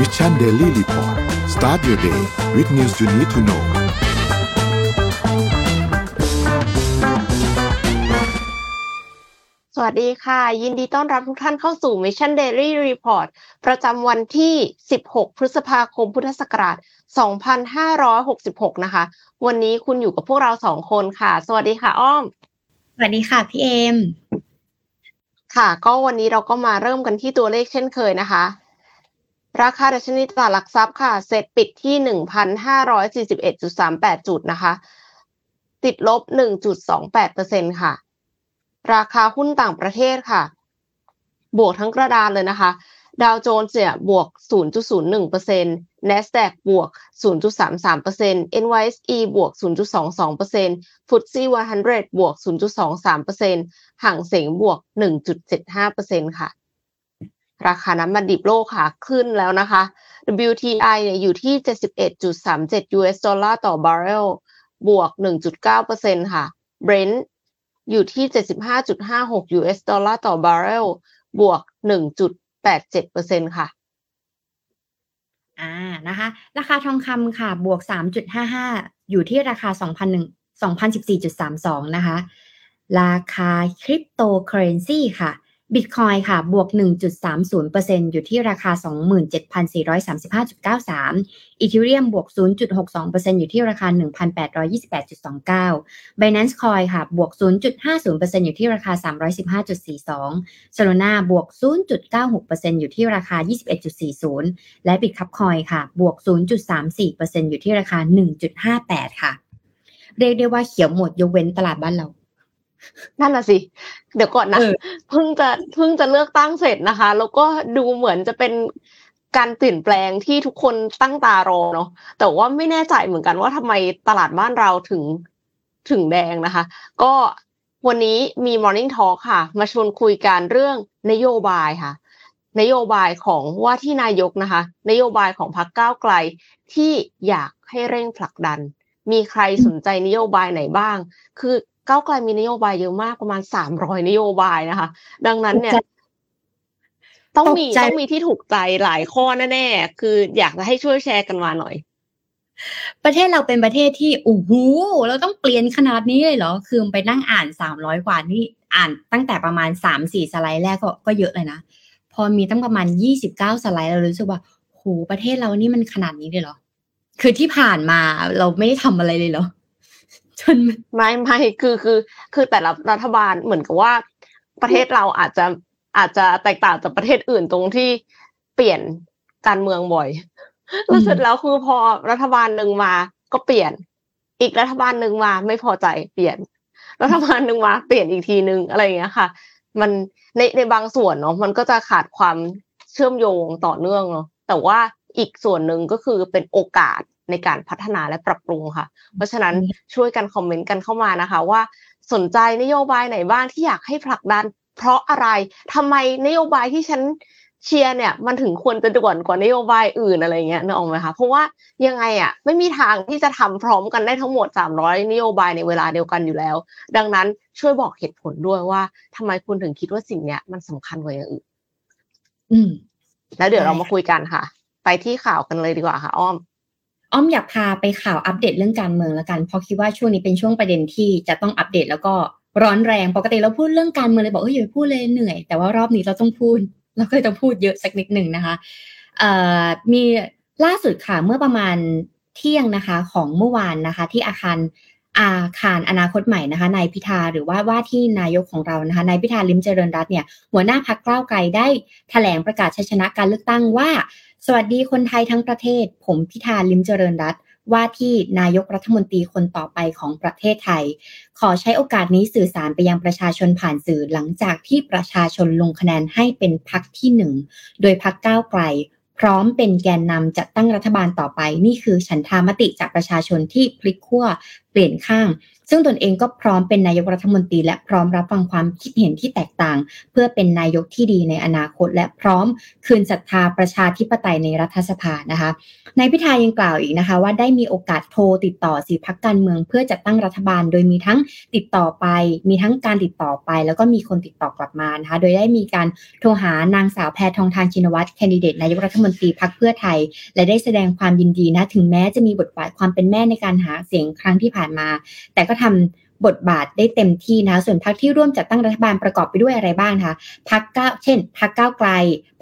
Mission Daily Report start your day with news you need to know สวัสดีค่ะ ยินดีต้อนรับทุกท่านเข้าสู่ Mission Daily Report ประจำวันที่ 16 พฤษภาคม พุทธศักราช 2566 นะคะ วันนี้คุณอยู่กับพวกเราสองคนค่ะ สวัสดีค่ะ อ้อม สวัสดีค่ะ พี่เอม ค่ะ ก็วันนี้เราก็มาเริ่มกันที่ตัวเลขเช่นเคยนะคะ ราคาดัชนีตลาดหลักทรัพย์ค่ะเสร็จปิดที่ 1,541.38 จุดนะคะ ติดลบ 1.28%ค่ะ ราคาหุ้นต่างประเทศค่ะ บวกทั้งกระดานเลยนะคะ ดาวโจนส์เนี่ยบวก 0.01% NASDAQ บวก 0.33% NYSE บวก 0.22% FTSE 100 บวก 0.23%ฮั่งเส็งบวก 1.75%ค่ะ ราคาน้ำมันดิบโลกค่ะขึ้นแล้วนะคะ WTI เนี่ยอยู่ที่ 71.37 US ดอลลาร์ต่อบาร์เรลบวก 1.9%ค่ะ Brent อยู่ที่ 75.56 US ดอลลาร์ต่อบาร์เรลบวก 1.87%ค่ะอ่านะคะ ราคาทองคำค่ะ บวก 3.55 อยู่ที่ราคา 2,001 2,014.32 นะคะ ราคาคริปโตเคอเรนซีค่ะ บิตคอยค่ะ บวก 1.30%อยู่ที่ราคา 27,435.93 Ethereum บวก 0.62%อยู่ที่ราคา 1,828.29 Binance Coin ค่ะ บวก 0.50%อยู่ที่ราคา 315.42 Solana บวก 0.96%อยู่ที่ราคา 21.40 และ Bitcup Coin ค่ะ บวก 0.34%อยู่ที่ราคา 1.58 ค่ะ เรียกได้ว่าเขียวหมดยกเว้นตลาดบ้านเรา นั่นน่ะสิ เดี๋ยวก่อนนะเออเพิ่งจะเพิ่งจะเลือกตั้งเสร็จนะคะ แล้วก็ดูเหมือนจะเป็นการเปลี่ยนแปลงที่ทุกคนตั้งตารอเนาะแต่ว่าไม่แน่ใจเหมือนกันว่าทำไมตลาดบ้านเราถึงถึงแดงนะคะ ก็วันนี้มี Morning Talk ค่ะ มาชวนคุยกันเรื่องนโยบายค่ะ นโยบายของว่าที่นายกนะคะ นโยบายของพรรคก้าวไกลที่อยากให้เร่งผลักดัน มีใครสนใจนโยบายไหนบ้าง คือ ก้าวไกลมีนโยบายเยอะมากประมาณสามร้อยนโยบายนะคะ ดังนั้นเนี่ย ต้องมีตกใจต้องมีที่ถูกใจหลายข้อแน่ๆคืออยากจะให้ช่วยแชร์กันมาหน่อย ประเทศเราเป็นประเทศที่โอ้โหเราต้องเปลี่ยนขนาดนี้เลยเหรอ คือไปนั่งอ่านสามร้อยกว่านี่อ่านตั้งแต่ประมาณสามสี่สไลด์แรกก็ก็เยอะเลยนะพอมีตั้งประมาณยี่สิบเก้าสไลด์เรารู้สึกว่าโหประเทศเรานี่มันขนาดนี้เลยเหรอ คือที่ผ่านมาเราไม่ได้ทำอะไรเลยเหรอ จนมันไม่ไม่คือคือคือแต่ละรัฐบาลเหมือนกับว่า ประเทศเราอาจจะอาจจะแตกต่างจากประเทศอื่นตรงที่เปลี่ยนการเมืองบ่อยแล้วเสร็จแล้วคือพอรัฐบาลหนึ่งมาก็เปลี่ยน อีกรัฐบาลหนึ่งมาไม่พอใจเปลี่ยน รัฐบาลหนึ่งมาเปลี่ยนอีกทีนึงอะไรอย่างเงี้ยค่ะ มันในในบางส่วนเนาะมันก็จะขาดความเชื่อมโยงต่อเนื่องเนาะแต่ว่าอีกส่วนหนึ่งก็คือเป็นโอกาส ในการพัฒนาและปรับปรุงค่ะ เพราะฉะนั้นช่วยกันคอมเมนต์กันเข้ามานะคะ ว่าสนใจนโยบายไหนบ้างที่อยากให้ผลักดัน เพราะอะไรทำไมนโยบายที่ฉันเชียร์เนี่ยมันถึงควรจะด่วนกว่านโยบายอื่นอะไรเงี้ยนึกออกไหมคะเพราะว่ายังไงอะไม่มีทางที่จะทำพร้อมกันได้ทั้งหมด 300 นโยบายในเวลาเดียวกันอยู่แล้ว ดังนั้นช่วยบอกเหตุผลด้วยว่าทำไมคุณถึงคิดว่าสิ่งเนี้ยมันสำคัญกว่าอย่างอื่น อืม แล้วเดี๋ยวได้เรามาคุยกันค่ะ ไปที่ข่าวกันเลยดีกว่าค่ะ อ้อม อ้อมอยากพาไปข่าวอัปเดตเรื่องการเมืองแล้วกันเพราะคิดว่าช่วงนี้เป็นช่วงประเด็นที่จะต้องอัปเดตแล้วก็ร้อนแรงปกติเราพูดเรื่องการเมืองเลยบอกเอออย่าไปพูดเลยเหนื่อย แต่ว่ารอบนี้เราต้องพูดเราก็เลยต้องพูดเยอะสักนิดหนึ่งนะคะเอ่อมีล่าสุดค่ะเมื่อประมาณเที่ยงนะคะของเมื่อวานนะคะ ที่อาคารอาคารอนาคตใหม่นะคะนายพิธาหรือว่าว่าที่นายกของเรานะคะนายพิธาลิมเจริญรัตน์เนี่ยหัวหน้าพักก้าวไกลได้แถลงประกาศชัยชนะการเลือกตั้งว่า สวัสดีคนไทยทั้งประเทศ ผมพิธาลิมเจริญรัตว่าที่นายกรัฐมนตรีคนต่อไปของประเทศไทย ขอใช้โอกาสนี้สื่อสารไปยังประชาชนผ่านสื่อหลังจากที่ประชาชนลงคะแนนให้เป็นพักที่หนึ่งโดยพักก้าวไกล พร้อมเป็นแกนนำจัดตั้งรัฐบาลต่อไป นี่คือฉันทามติจากประชาชนที่พลิกขั้วเปลี่ยนข้าง ซึ่งตนเองก็พร้อมเป็นนายกรัฐมนตรี และพร้อมรับฟังความคิดเห็นที่แตกต่าง เพื่อเป็นนายกที่ดีในอนาคต และพร้อมคืนศรัทธาประชาธิปไตยในรัฐสภานะคะนายพิธายังกล่าวอีกนะคะ ว่าได้มีโอกาสโทรติดต่อสีพักการเมือง เพื่อจัดตั้งรัฐบาล โดยมีทั้งติดต่อไป มีทั้งการติดต่อไป แล้วก็มีคนติดต่อกลับมานะคะโดยได้มีการโทรหานางสาวแพทองทานชินวัตรแคนดิเดตนายกรัฐมนตรีพักเพื่อไทย และได้แสดงความยินดีนะถึงแม้จะมีบทบาทความเป็นแม่ในการหาเสียงครั้งที่ผ่านมา แต่ก็ทำบทบาทได้เต็มที่นะส่วนพรรคที่ร่วมจัดตั้งรัฐบาลประกอบไปด้วยอะไรบ้างคะพรรคก้าเช่นพรรคก้าวไกล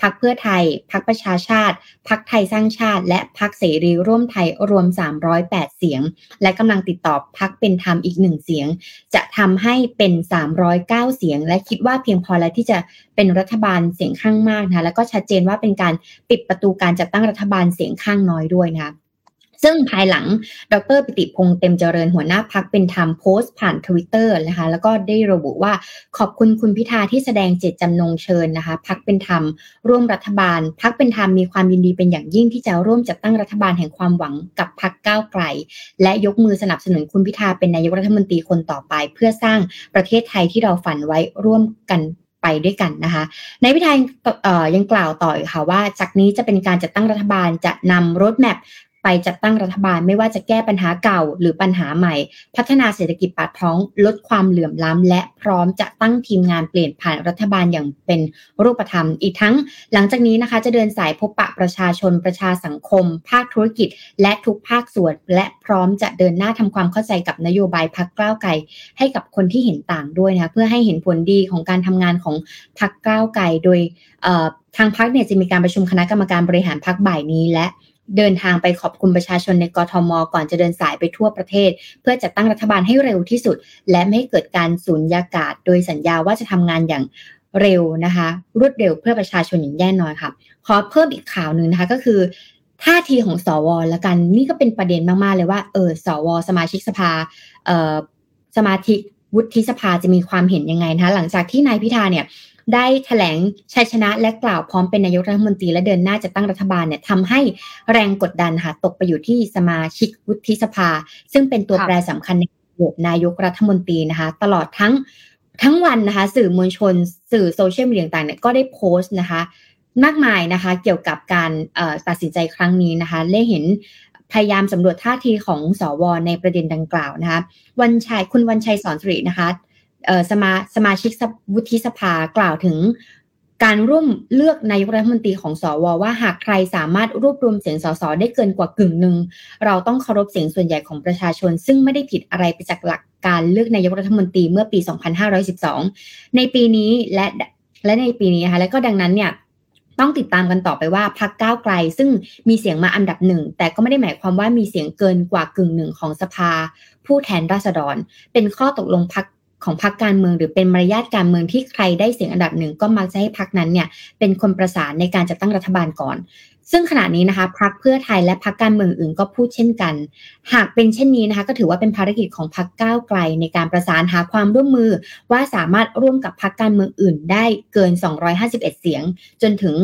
พรรคเพื่อไทยพรรคประชาชาติพรรคไทยสร้างชาติ และพรรคเสรีร่วมไทยรวม 308 เสียง และกำลังติดต่อพรรคเป็นธรรมอีกหนึ่งเสียง จะทำให้เป็น 309 เสียง และคิดว่าเพียงพอแล้วที่จะเป็นรัฐบาลเสียงข้างมากนะแล้วก็ชัดเจนว่าเป็นการปิดประตูการจัดตั้งรัฐบาลเสียงข้างน้อยด้วยนะคะ ซึ่งภายหลังดรปิติพงษ์เต็มเจริญหัวหน้าพักเป็นธรรมโพสต์ผ่านทวิตเตอร์นะคะแล้วก็ได้ระบุว่าขอบคุณคุณพิธาที่แสดงเจตจำนงเชิญนะคะพักเป็นธรรม ร่วมรัฐบาล พักเป็นธรรมมีความยินดีเป็นอย่างยิ่งที่จะร่วมจัดตั้งรัฐบาลแห่งความหวังกับพักก้าวไกล และยกมือสนับสนุนคุณพิธาเป็นนายกรัฐมนตรีคนต่อไป เพื่อสร้างประเทศไทยที่เราฝันไว้ร่วมกันไปด้วยกันนะคะในพิธายังกล่าวต่อค่ะว่า จากนี้จะเป็นการจัดตั้งรัฐบาลจะนำรถแมพ ไปจัดตั้งรัฐบาลไม่ว่าจะแก้ปัญหาเก่าหรือปัญหาใหม่ พัฒนาเศรษฐกิจปากท้องลดความเหลื่อมล้ำ และพร้อมจะตั้งทีมงานเปลี่ยนผ่านรัฐบาลอย่างเป็นรูปธรรม อีกทั้งหลังจากนี้นะคะ จะเดินสายพบปะประชาชนประชาสังคม ภาคธุรกิจ และทุกภาคส่วน และพร้อมจะเดินหน้าทำความเข้าใจกับนโยบายพักก้าวไกลให้กับคนที่เห็นต่างด้วยนะคะเพื่อให้เห็นผลดีของการทำงานของพักก้าวไกลโดยทางพักเนี่ยจะมีการประชุมคณะกรรมการบริหารพักบ่ายนี้และ เดินทางไปขอบคุณประชาชนในกรทม ก่อนจะเดินสายไปทั่วประเทศ เพื่อจัดตั้งรัฐบาลให้เร็วที่สุด และไม่ให้เกิดการสูญยากาศ โดยสัญญาว่าจะทำงานอย่างเร็วนะคะ รวดเร็วเพื่อประชาชนอย่างแน่นอนค่ะ ขอเพิ่มอีกข่าวหนึ่งนะคะก็คือท่าทีของสวละกันนี่ก็เป็นประเด็นมากๆเลยว่าเออสว สมาชิกสภาเออสมาชิกวุฒิสภาจะมีความเห็นยังไงนะคะหลังจากที่นายพิธาเนี่ย ได้ถแถลงชัยชนะและกล่าวพร้อมเป็นนายกรัฐมนตรีและเดินหน้าจะตั้งรัฐบาลเนี่ยทำให้แรงกดดันค่ะตกไปอยู่ที่สมาชิกวุฒิสภา ซึ่งเป็นตัวแปรสำคัญในโหวตนายกรัฐมนตรีนะคะ ตลอดทั้งทั้งวันนะคะ สื่อมวลชน สื่อโซเชียลมีเดียต่างๆเนี่ยก็ได้โพสต์นะคะ มากมายนะคะ เกี่ยวกับการตัดสินใจครั้งนี้นะคะได้เห็นพยายามสำรวจท่าทีของสอวอในประเด็นดังกล่าวนะคะ วันชัยคุณวันชัยสอนสุรินะคะ สมาสมาชิกวุฒิสภากล่าวถึงการร่วมเลือกนายกรัฐมนตรีของสวว่าหากใครสามารถรวบรวมเสียงสสได้เกินกว่ากึ่งหนึ่งเราต้องเคารพเสียงส่วนใหญ่ของประชาชน ซึ่งไม่ได้ผิดอะไรไปจากหลักการเลือกนายกรัฐมนตรีเมื่อปี 2512 ในปีนี้และและในปีนี้นะคะและก็ดังนั้นเนี่ยต้องติดตามกันต่อไปว่าพักก้าวไกล ซึ่งมีเสียงมาอันดับหนึ่งแต่ก็ไม่ได้หมายความว่ามีเสียงเกินกว่ากึ่งหนึ่งของสภา ผู้แทนราษฎร เป็นข้อตกลงพัก ของพรรคการเมือง หรือเป็นมารยาทการเมืองที่ใครได้เสียงอันดับหนึ่งก็มักจะให้พรรคนั้นเนี่ยเป็นคนประสานในการจัดตั้งรัฐบาลก่อน ซึ่งขณะนี้นะคะพรรคเพื่อไทยและพรรคการเมืองอื่นก็พูดเช่นกัน หากเป็นเช่นนี้นะคะก็ถือว่าเป็นภารกิจของพรรคก้าวไกล ในการประสานหาความร่วมมือ ว่าสามารถร่วมกับพรรคการเมืองอื่น ได้เกิน 251 เสียง จนถึง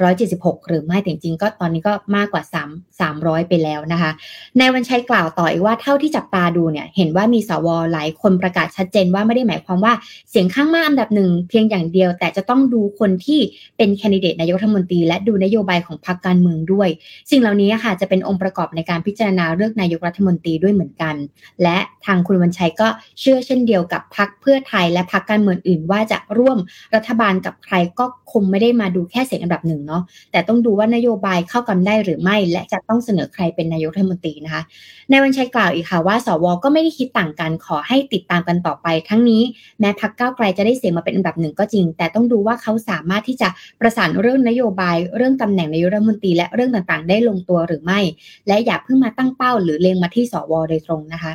376 หรือไม่จริงๆ ก็ตอนนี้ก็มากกว่า 3 300 ไปแล้วนะคะ ในวันชัยกล่าวต่ออีกว่าเท่าที่จับตาดูเนี่ยเห็นว่ามีสวหลายคนประกาศชัดเจนว่าไม่ได้หมายความว่าเสียงข้างมากอันดับหนึ่งเพียงอย่างเดียว แต่จะต้องดูคนที่เป็นแคนดิเดตนายกรัฐมนตรี และดูนโยบายของพรรคการเมืองด้วย สิ่งเหล่านี้ค่ะจะเป็นองค์ประกอบในการพิจารณาเลือกนายกรัฐมนตรีด้วยเหมือนกัน และทางคุณวันชัยก็เชื่อเช่นเดียวกับพรรคเพื่อไทยและพรรคการเมืองอื่น ว่าจะร่วมรัฐบาลกับใครก็คงไม่ได้มาดูแค่เสียงอันดับหนึ่งเนาะแต่ต้องดูว่านโยบายเข้ากันได้หรือไม่ และจะต้องเสนอใครเป็นนายกรัฐมนตรีนะคะ ในวันชัยกล่าวอีกค่ะว่าสวก็ไม่ได้คิดต่างกันขอให้ติดตามกันต่อไป ทั้งนี้แม้พักเก้าไกลจะได้เสียงมาเป็นอันดับหนึ่งก็จริง แต่ต้องดูว่าเขาสามารถที่จะประสานเรื่องนโยบายเรื่องตำแหน่งนายกรัฐมนตรีและเรื่องต่างๆ ได้ลงตัวหรือไม่ และอย่าเพิ่งมาตั้งเป้า หรือเลงมาที่สวโดยตรงนะคะ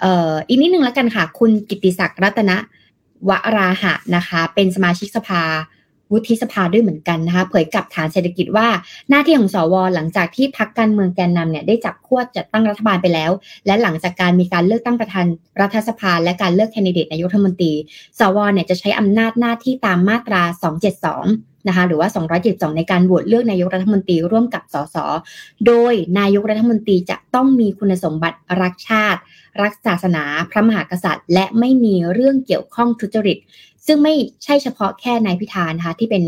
เอ่ออีกนิดนึงแล้วกันค่ะ คุณกิติศักดิ์รัตนะวราหะนะคะ เป็นสมาชิกสภา วุฒิสภาด้วยเหมือนกันนะคะเผยกับฐานเศรษฐกิจว่าหน้าที่ของสวหลังจากที่พักการเมืองแกนนำเนี่ยได้จับขั้วจัดตั้งรัฐบาลไปแล้ว และหลังจากการมีการเลือกตั้งประธานรัฐสภา และการเลือกแคนดิเดตนายกรัฐมนตรี สวเนี่ยจะใช้อำนาจหน้าที่ตามมาตรา 272นะคะหรือว่า 272 ในการโหวตเลือกนายกรัฐมนตรีร่วมกับสส โดยนายกรัฐมนตรีจะต้องมีคุณสมบัติรักชาติ รักศาสนา พระมหากษัตริย์ และไม่มีเรื่องเกี่ยวข้องทุจริต ซึ่งไม่ใช่เฉพาะแค่นายพิธานะคะที่เป็น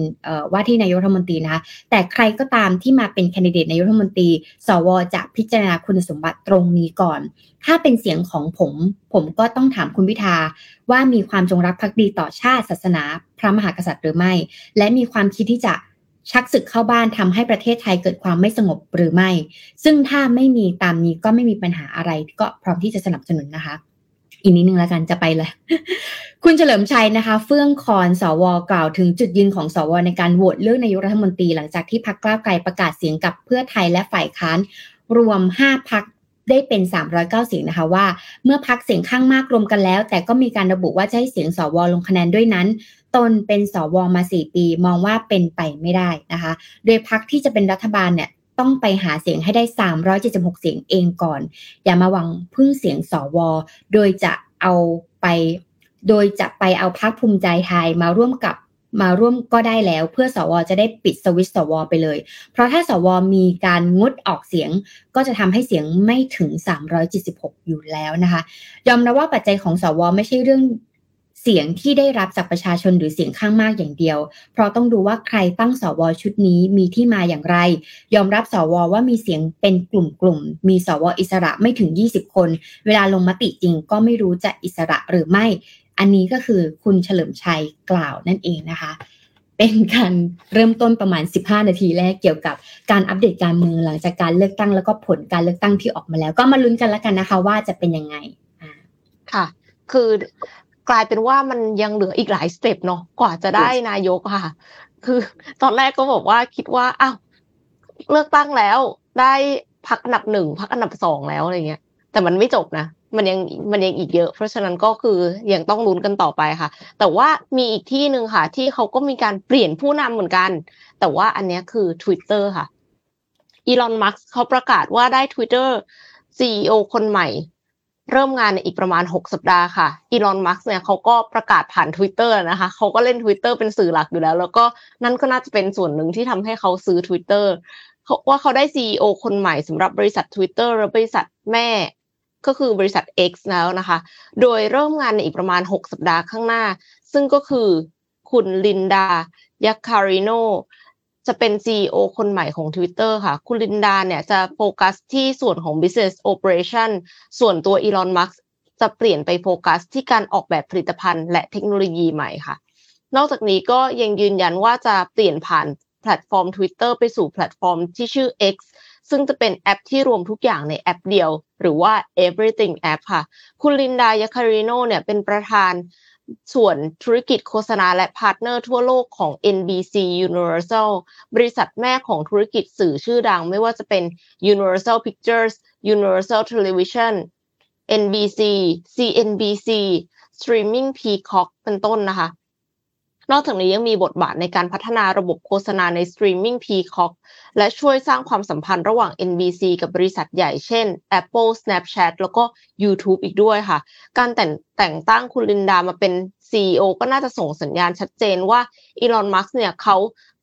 ว่าที่นายกรัฐมนตรีนะคะแต่ใครก็ตามที่มาเป็นแคนดิเดตนายกรัฐมนตรี สวจะพิจารณาคุณสมบัติตรงนี้ก่อน ถ้าเป็นเสียงของผม ผมก็ต้องถามคุณพิธาว่ามีความจงรักภักดีต่อชาติศาสนา พระมหากษัตริย์หรือไม่ และมีความคิดที่จะชักศึกเข้าบ้านทำให้ประเทศไทยเกิดความไม่สงบหรือไม่ ซึ่งถ้าไม่มีตามนี้ก็ไม่มีปัญหาอะไรก็พร้อมที่จะสนับสนุนนะคะ อีกนิดนึงแล้วกันจะไปเลยคุณเฉลิมชัยนะคะ เฟื่องคอนสวกล่าวถึงจุดยืนของสวในการโหวตเลือกนายกรัฐมนตรีหลังจากที่พักกล้าไกลประกาศเสียงกับเพื่อไทยและฝ่ายค้านรวม 5พักได้เป็น 309 เสียงนะคะว่า เมื่อพักเสียงข้างมากรวมกันแล้ว แต่ก็มีการระบุว่าจะให้เสียงสวลงคะแนนด้วยนั้น ตนเป็นสวมา 4 ปี มองว่าเป็นไปไม่ได้นะคะ โดยพักที่จะเป็นรัฐบาลเนี่ย ต้องไปหาเสียงให้ได้ 376 เสียงเองก่อน อย่ามาหวังพึ่งเสียงสวโดยจะเอาไป โดยจะไปเอาพักภูมิใจไทยมาร่วมกับมาร่วมก็ได้แล้ว เพื่อสวจะได้ปิดสวิตสวไปเลย เพราะถ้าสวมีการงดออกเสียง ก็จะทำให้เสียงไม่ถึง 376 อยู่แล้วนะคะ ยอมรับว่าปัจจัยของสวไม่ใช่เรื่อง เสียงที่ได้รับจากประชาชนหรือเสียงข้างมากอย่างเดียว เพราะต้องดูว่าใครตั้งสวชุดนี้มีที่มาอย่างไร ยอมรับสวว่ามีเสียงเป็นกลุ่มๆมีสวอิสระไม่ถึง 20 คน เวลาลงมติจริงก็ไม่รู้จะอิสระหรือไม่ อันนี้ก็คือคุณเฉลิมชัยกล่าวนั่นเองนะคะ เป็นการเริ่มต้นประมาณ 15 นาทีแรกเกี่ยวกับการอัปเดตการเมืองหลังจากการเลือกตั้งแล้วก็ผลการเลือกตั้งที่ออกมาแล้ว ก็มาลุ้นกันแล้วกันนะคะว่าจะเป็นยังไงค่ะ คือ กลายเป็นว่ามันยังเหลืออีกหลายสเต็ปเนาะกว่าจะได้นายกค่ะ คือตอนแรกก็บอกว่าคิดว่าอ้าวเลือกตั้งแล้ว ได้พักอันดับหนึ่งพักอันดับสองแล้วอะไรเงี้ย แต่มันไม่จบนะมันยังมันยังอีกเยอะ เพราะฉะนั้นก็คือยังต้องลุ้นกันต่อไปค่ะ แต่ว่ามีอีกที่หนึ่งค่ะ ที่เขาก็มีการเปลี่ยนผู้นำเหมือนกัน แต่ว่าอันนี้คือ Twitter ค่ะอีลอนมัสเขาประกาศว่าได้ Twitter CEO คนใหม่ เริ่มงานในอีกประมาณ 6 สัปดาห์ค่ะอีลอนมัสเนี่ยเขาก็ประกาศผ่าน Twitter นะคะเขาก็เล่น Twitter เป็นสื่อหลักอยู่แล้ว แล้วก็นั่นก็น่าจะเป็นส่วนหนึ่งที่ทำให้เขาซื้อ Twitter ว่าเขาได้ CEO คนใหม่สำหรับบริษัท Twitter และบริษัทแม่ก็คือบริษัท X แล้วนะคะ โดยเริ่มงานในอีกประมาณ 6 สัปดาห์ข้างหน้า ซึ่งก็คือคุณลินดายักคาริโน จะเป็น CEO คนใหม่ของ Twitter ค่ะ คุณลินดาเนี่ยจะโฟกัสที่ส่วนของ business operation ส่วนตัวอีลอนมัสจะเปลี่ยนไปโฟกัสที่การออกแบบผลิตภัณฑ์และเทคโนโลยีใหม่ค่ะ นอกจากนี้ก็ยังยืนยันว่าจะเปลี่ยนผ่านแพลตฟอร์ม Twitter ไปสู่แพลตฟอร์มที่ชื่อ X ซึ่งจะเป็นแอปที่รวมทุกอย่างในแอปเดียว หรือว่า everything app ค่ะ คุณลินดายาคาริโนเนี่ยเป็นประธาน ส่วนธุรกิจโฆษณาและพาร์ทเนอร์ทั่วโลกของ NBC Universal บริษัทแม่ของธุรกิจสื่อชื่อดังไม่ว่าจะเป็น Universal Pictures Universal Television NBC CNBC Streaming Peacock เป็นต้นนะคะ นอกจากนี้ยังมีบทบาทในการพัฒนาระบบโฆษณาในสตรีมมิ่ง Peacock และช่วยสร้างความสัมพันธ์ระหว่าง NBC กับบริษัทใหญ่เช่น Apple Snapchat แล้วก็ YouTube อีกด้วยค่ะ การแต่งแต่งตั้งคุณลินดามาเป็น CEO ก็น่าจะส่งสัญญาณชัดเจนว่าอีลอนมัสก์เนี่ยเขา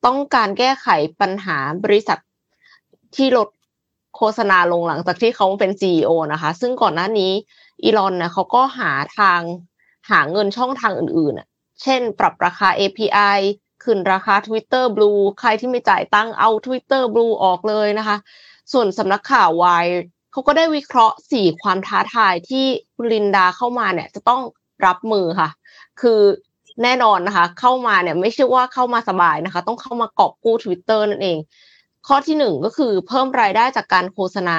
ต้องการแก้ไขปัญหาบริษัทที่ลดโฆษณาลงหลังจากที่เขาเป็น CEO นะคะ ซึ่งก่อนหน้านี้อีลอนนะเขาก็หาทางหาเงินช่องทางอื่นๆ เช่น ปรับราคา API ขึ้นราคา Twitter Blue ใครที่ไม่จ่ายตังเอา Twitter Blue ออกเลยนะคะ ส่วนสำนักข่าววายเขาก็ได้วิเคราะห์สี่ความท้าทายที่คุณลินดาเข้ามาเนี่ยจะต้องรับมือค่ะ คือแน่นอนนะคะ เข้ามาเนี่ยไม่ใช่ว่าเข้ามาสบายนะคะ ต้องเข้ามากอบกู้ Twitter นั่นเอง ข้อที่หนึ่งก็คือเพิ่มรายได้จากการโฆษณา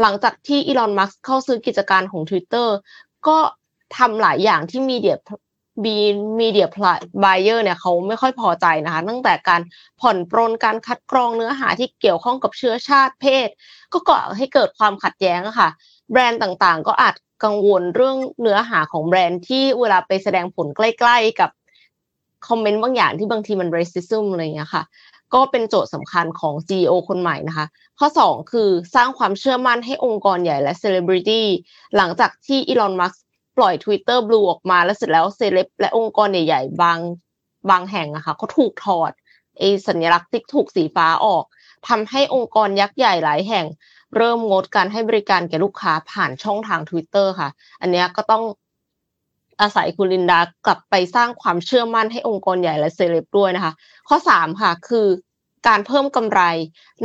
หลังจากที่อีลอนมัสเข้าซื้อกิจการของ Twitter ก็ทำหลายอย่างที่มีเดีย บีมีเดียพลายบเออร์เนี่ยเขาไม่ค่อยพอใจนะคะตั้งแต่การผ่อนปรนการคัดกรองเนื้อหาที่เกี่ยวข้องกับเชื้อชาติเพศ ก็ก่อให้เกิดความขัดแย้งค่ะ แบรนด์ต่างๆ ก็อาจกังวลเรื่องเนื้อหาของแบรนด์ที่เวลาไปแสดงผลใกล้ ๆ กับคอมเมนต์บางอย่างที่บางทีมัน racism อะไรเงี้ยค่ะ ก็เป็นโจทย์สำคัญของ CEO คนใหม่นะคะ ข้อ 2 คือสร้างความเชื่อมั่นให้องค์กรใหญ่และเซเลบริตี้หลังจากที่อีลอนมัส ปล่อย Twitter Blue ออกมาแล้วเสร็จแล้วเซเลบและองค์กรใหญ่ๆบางบางแห่งอะค่ะเขาถูกถอดไอสัญลักษณ์ที่ถูกสีฟ้าออกทำให้องค์กรยักษ์ใหญ่หลายแห่ง เริ่มงดการให้บริการแก่ลูกค้าผ่านช่องทาง Twitter ค่ะ อันนี้ก็ต้องอาศัยคุณลินดากลับไปสร้างความเชื่อมั่นให้องค์กรใหญ่และเซเลบด้วยนะคะ ข้อสามค่ะคือการเพิ่มกำไร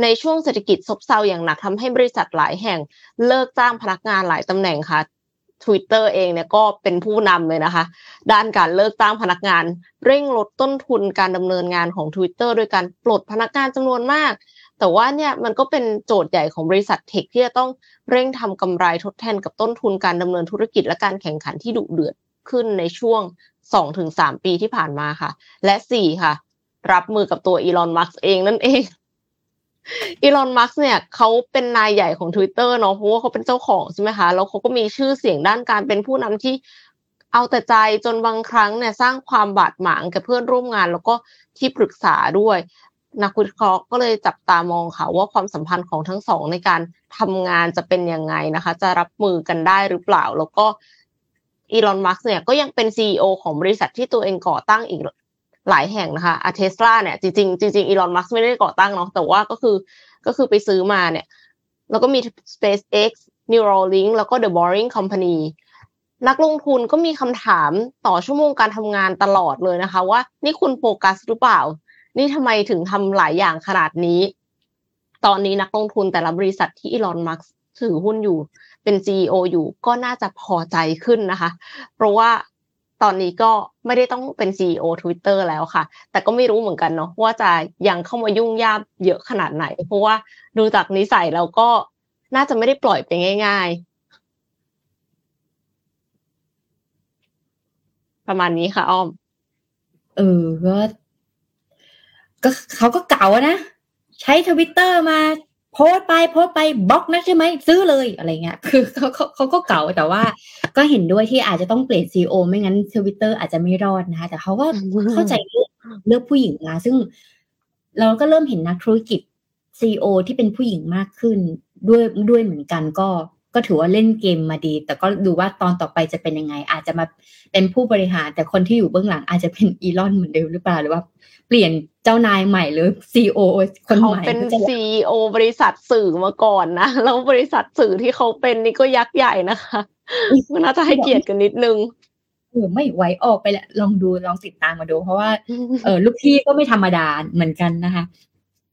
ในช่วงเศรษฐกิจซบเซาอย่างหนักทำให้บริษัทหลายแห่งเลิกจ้างพนักงานหลายตำแหน่งค่ะ Twitter เองเนี่ยก็เป็นผู้นำเลยนะคะ ด้านการเลิกจ้างพนักงาน เร่งลดต้นทุนการดำเนินงานของ Twitter โดยการปลดพนักงานจำนวนมาก แต่ว่าเนี่ยมันก็เป็นโจทย์ใหญ่ของบริษัทเทคที่จะต้องเร่งทำกำไรทดแทนกับต้นทุนการดำเนินธุรกิจและการแข่งขันที่ดุเดือดขึ้นในช่วง 2-3 ปีที่ผ่านมาค่ะ และ 4 ค่ะ รับมือกับตัวอีลอนมัสเองนั่นเอง อีลอนมัสเนี่ยเขาเป็นนายใหญ่ของ Twitter เนาะเพราะว่าเขาเป็นเจ้าของใช่ไหมคะแล้วเขาก็มีชื่อเสียงด้านการเป็นผู้นำที่เอาแต่ใจจนบางครั้งเนี่ยสร้างความบาดหมางกับเพื่อนร่วมงาน แล้วก็ที่ปรึกษาด้วย นักวิเคราะห์ก็เลยจับตามองค่ะว่าความสัมพันธ์ของทั้งสองในการทำงานจะเป็นยังไงนะคะ จะรับมือกันได้หรือเปล่า แล้วก็อีลอนมัสเนี่ยก็ยังเป็นซีอของบริษัทที่ตัวเองก่อตั้งอีก หลายแห่งนะคะอาเทสลาเนี่ยจริงจริงจริงอีลอนมัสไม่ได้ก่อตั้งเนาะแต่ว่าก็คือก็คือไปซื้อมาเนี่ย แล้วก็มี SpaceX Neuralink แล้วก็ The Boring Company นักลงทุนก็มีคำถามต่อชั่วโมงการทำงานตลอดเลยนะคะ ว่านี่คุณโฟกัสหรือเปล่า นี่ทำไมถึงทำหลายอย่างขนาดนี้ ตอนนี้นักลงทุนแต่ละบริษัทที่อีลอนมัสถือหุ้นอยู่เป็น CEO อยู่ก็น่าจะพอใจขึ้นนะคะ เพราะว่า ตอนนี้ก็ไม่ได้ต้องเป็น CEO Twitter แล้วค่ะ แต่ก็ไม่รู้เหมือนกันเนาะว่าจะยังเข้ามายุ่งยากเยอะขนาดไหน เพราะว่าดูจากนิสัยเราก็น่าจะไม่ได้ปล่อยไปง่าย ๆ ประมาณนี้ค่ะ อ้อม เออก็ก็เขาก็เก่านะ ใช้ทวิตเตอร์มา โพสต์ไปโพสต์ไปบล็อกนะใช่ไหมซื้อเลยอะไรเงี้ย คือเขาเขาเขาก็เก่งแต่ว่า ก็เห็นด้วยที่อาจจะต้องเปลี่ยน CEO ไม่งั้นทวิตเตอร์อาจจะไม่รอดนะคะแต่เขาก็เข้าใจเลือกเลือกผู้หญิงนะซึ่ง เราก็เริ่มเห็นนักธุรกิจ CEO ที่เป็นผู้หญิงมากขึ้นด้วยด้วยเหมือนกันก็ ก็ถือว่าเล่นเกมมาดี แต่ก็ดูว่าตอนต่อไปจะเป็นยังไง อาจจะมาเป็นผู้บริหาร แต่คนที่อยู่เบื้องหลังอาจจะเป็นอีลอนเหมือนเดิมหรือเปล่าหรือว่าเปลี่ยนเจ้านายใหม่หรือซีโอคนใหม่เขาเป็นซีอบริษัทสื่อมาก่อนนะแล้วบริษัทสื่อที่เขาเป็นนี่ก็ยักษ์ใหญ่นะคะมันน่าจะให้เกียรติกันนิดนึงเออไม่ไหวออกไปแหละลองดูลองติดตามมาดู เพราะว่าเออลูกพี่ก็ไม่ธรรมดาเหมือนกันนะคะ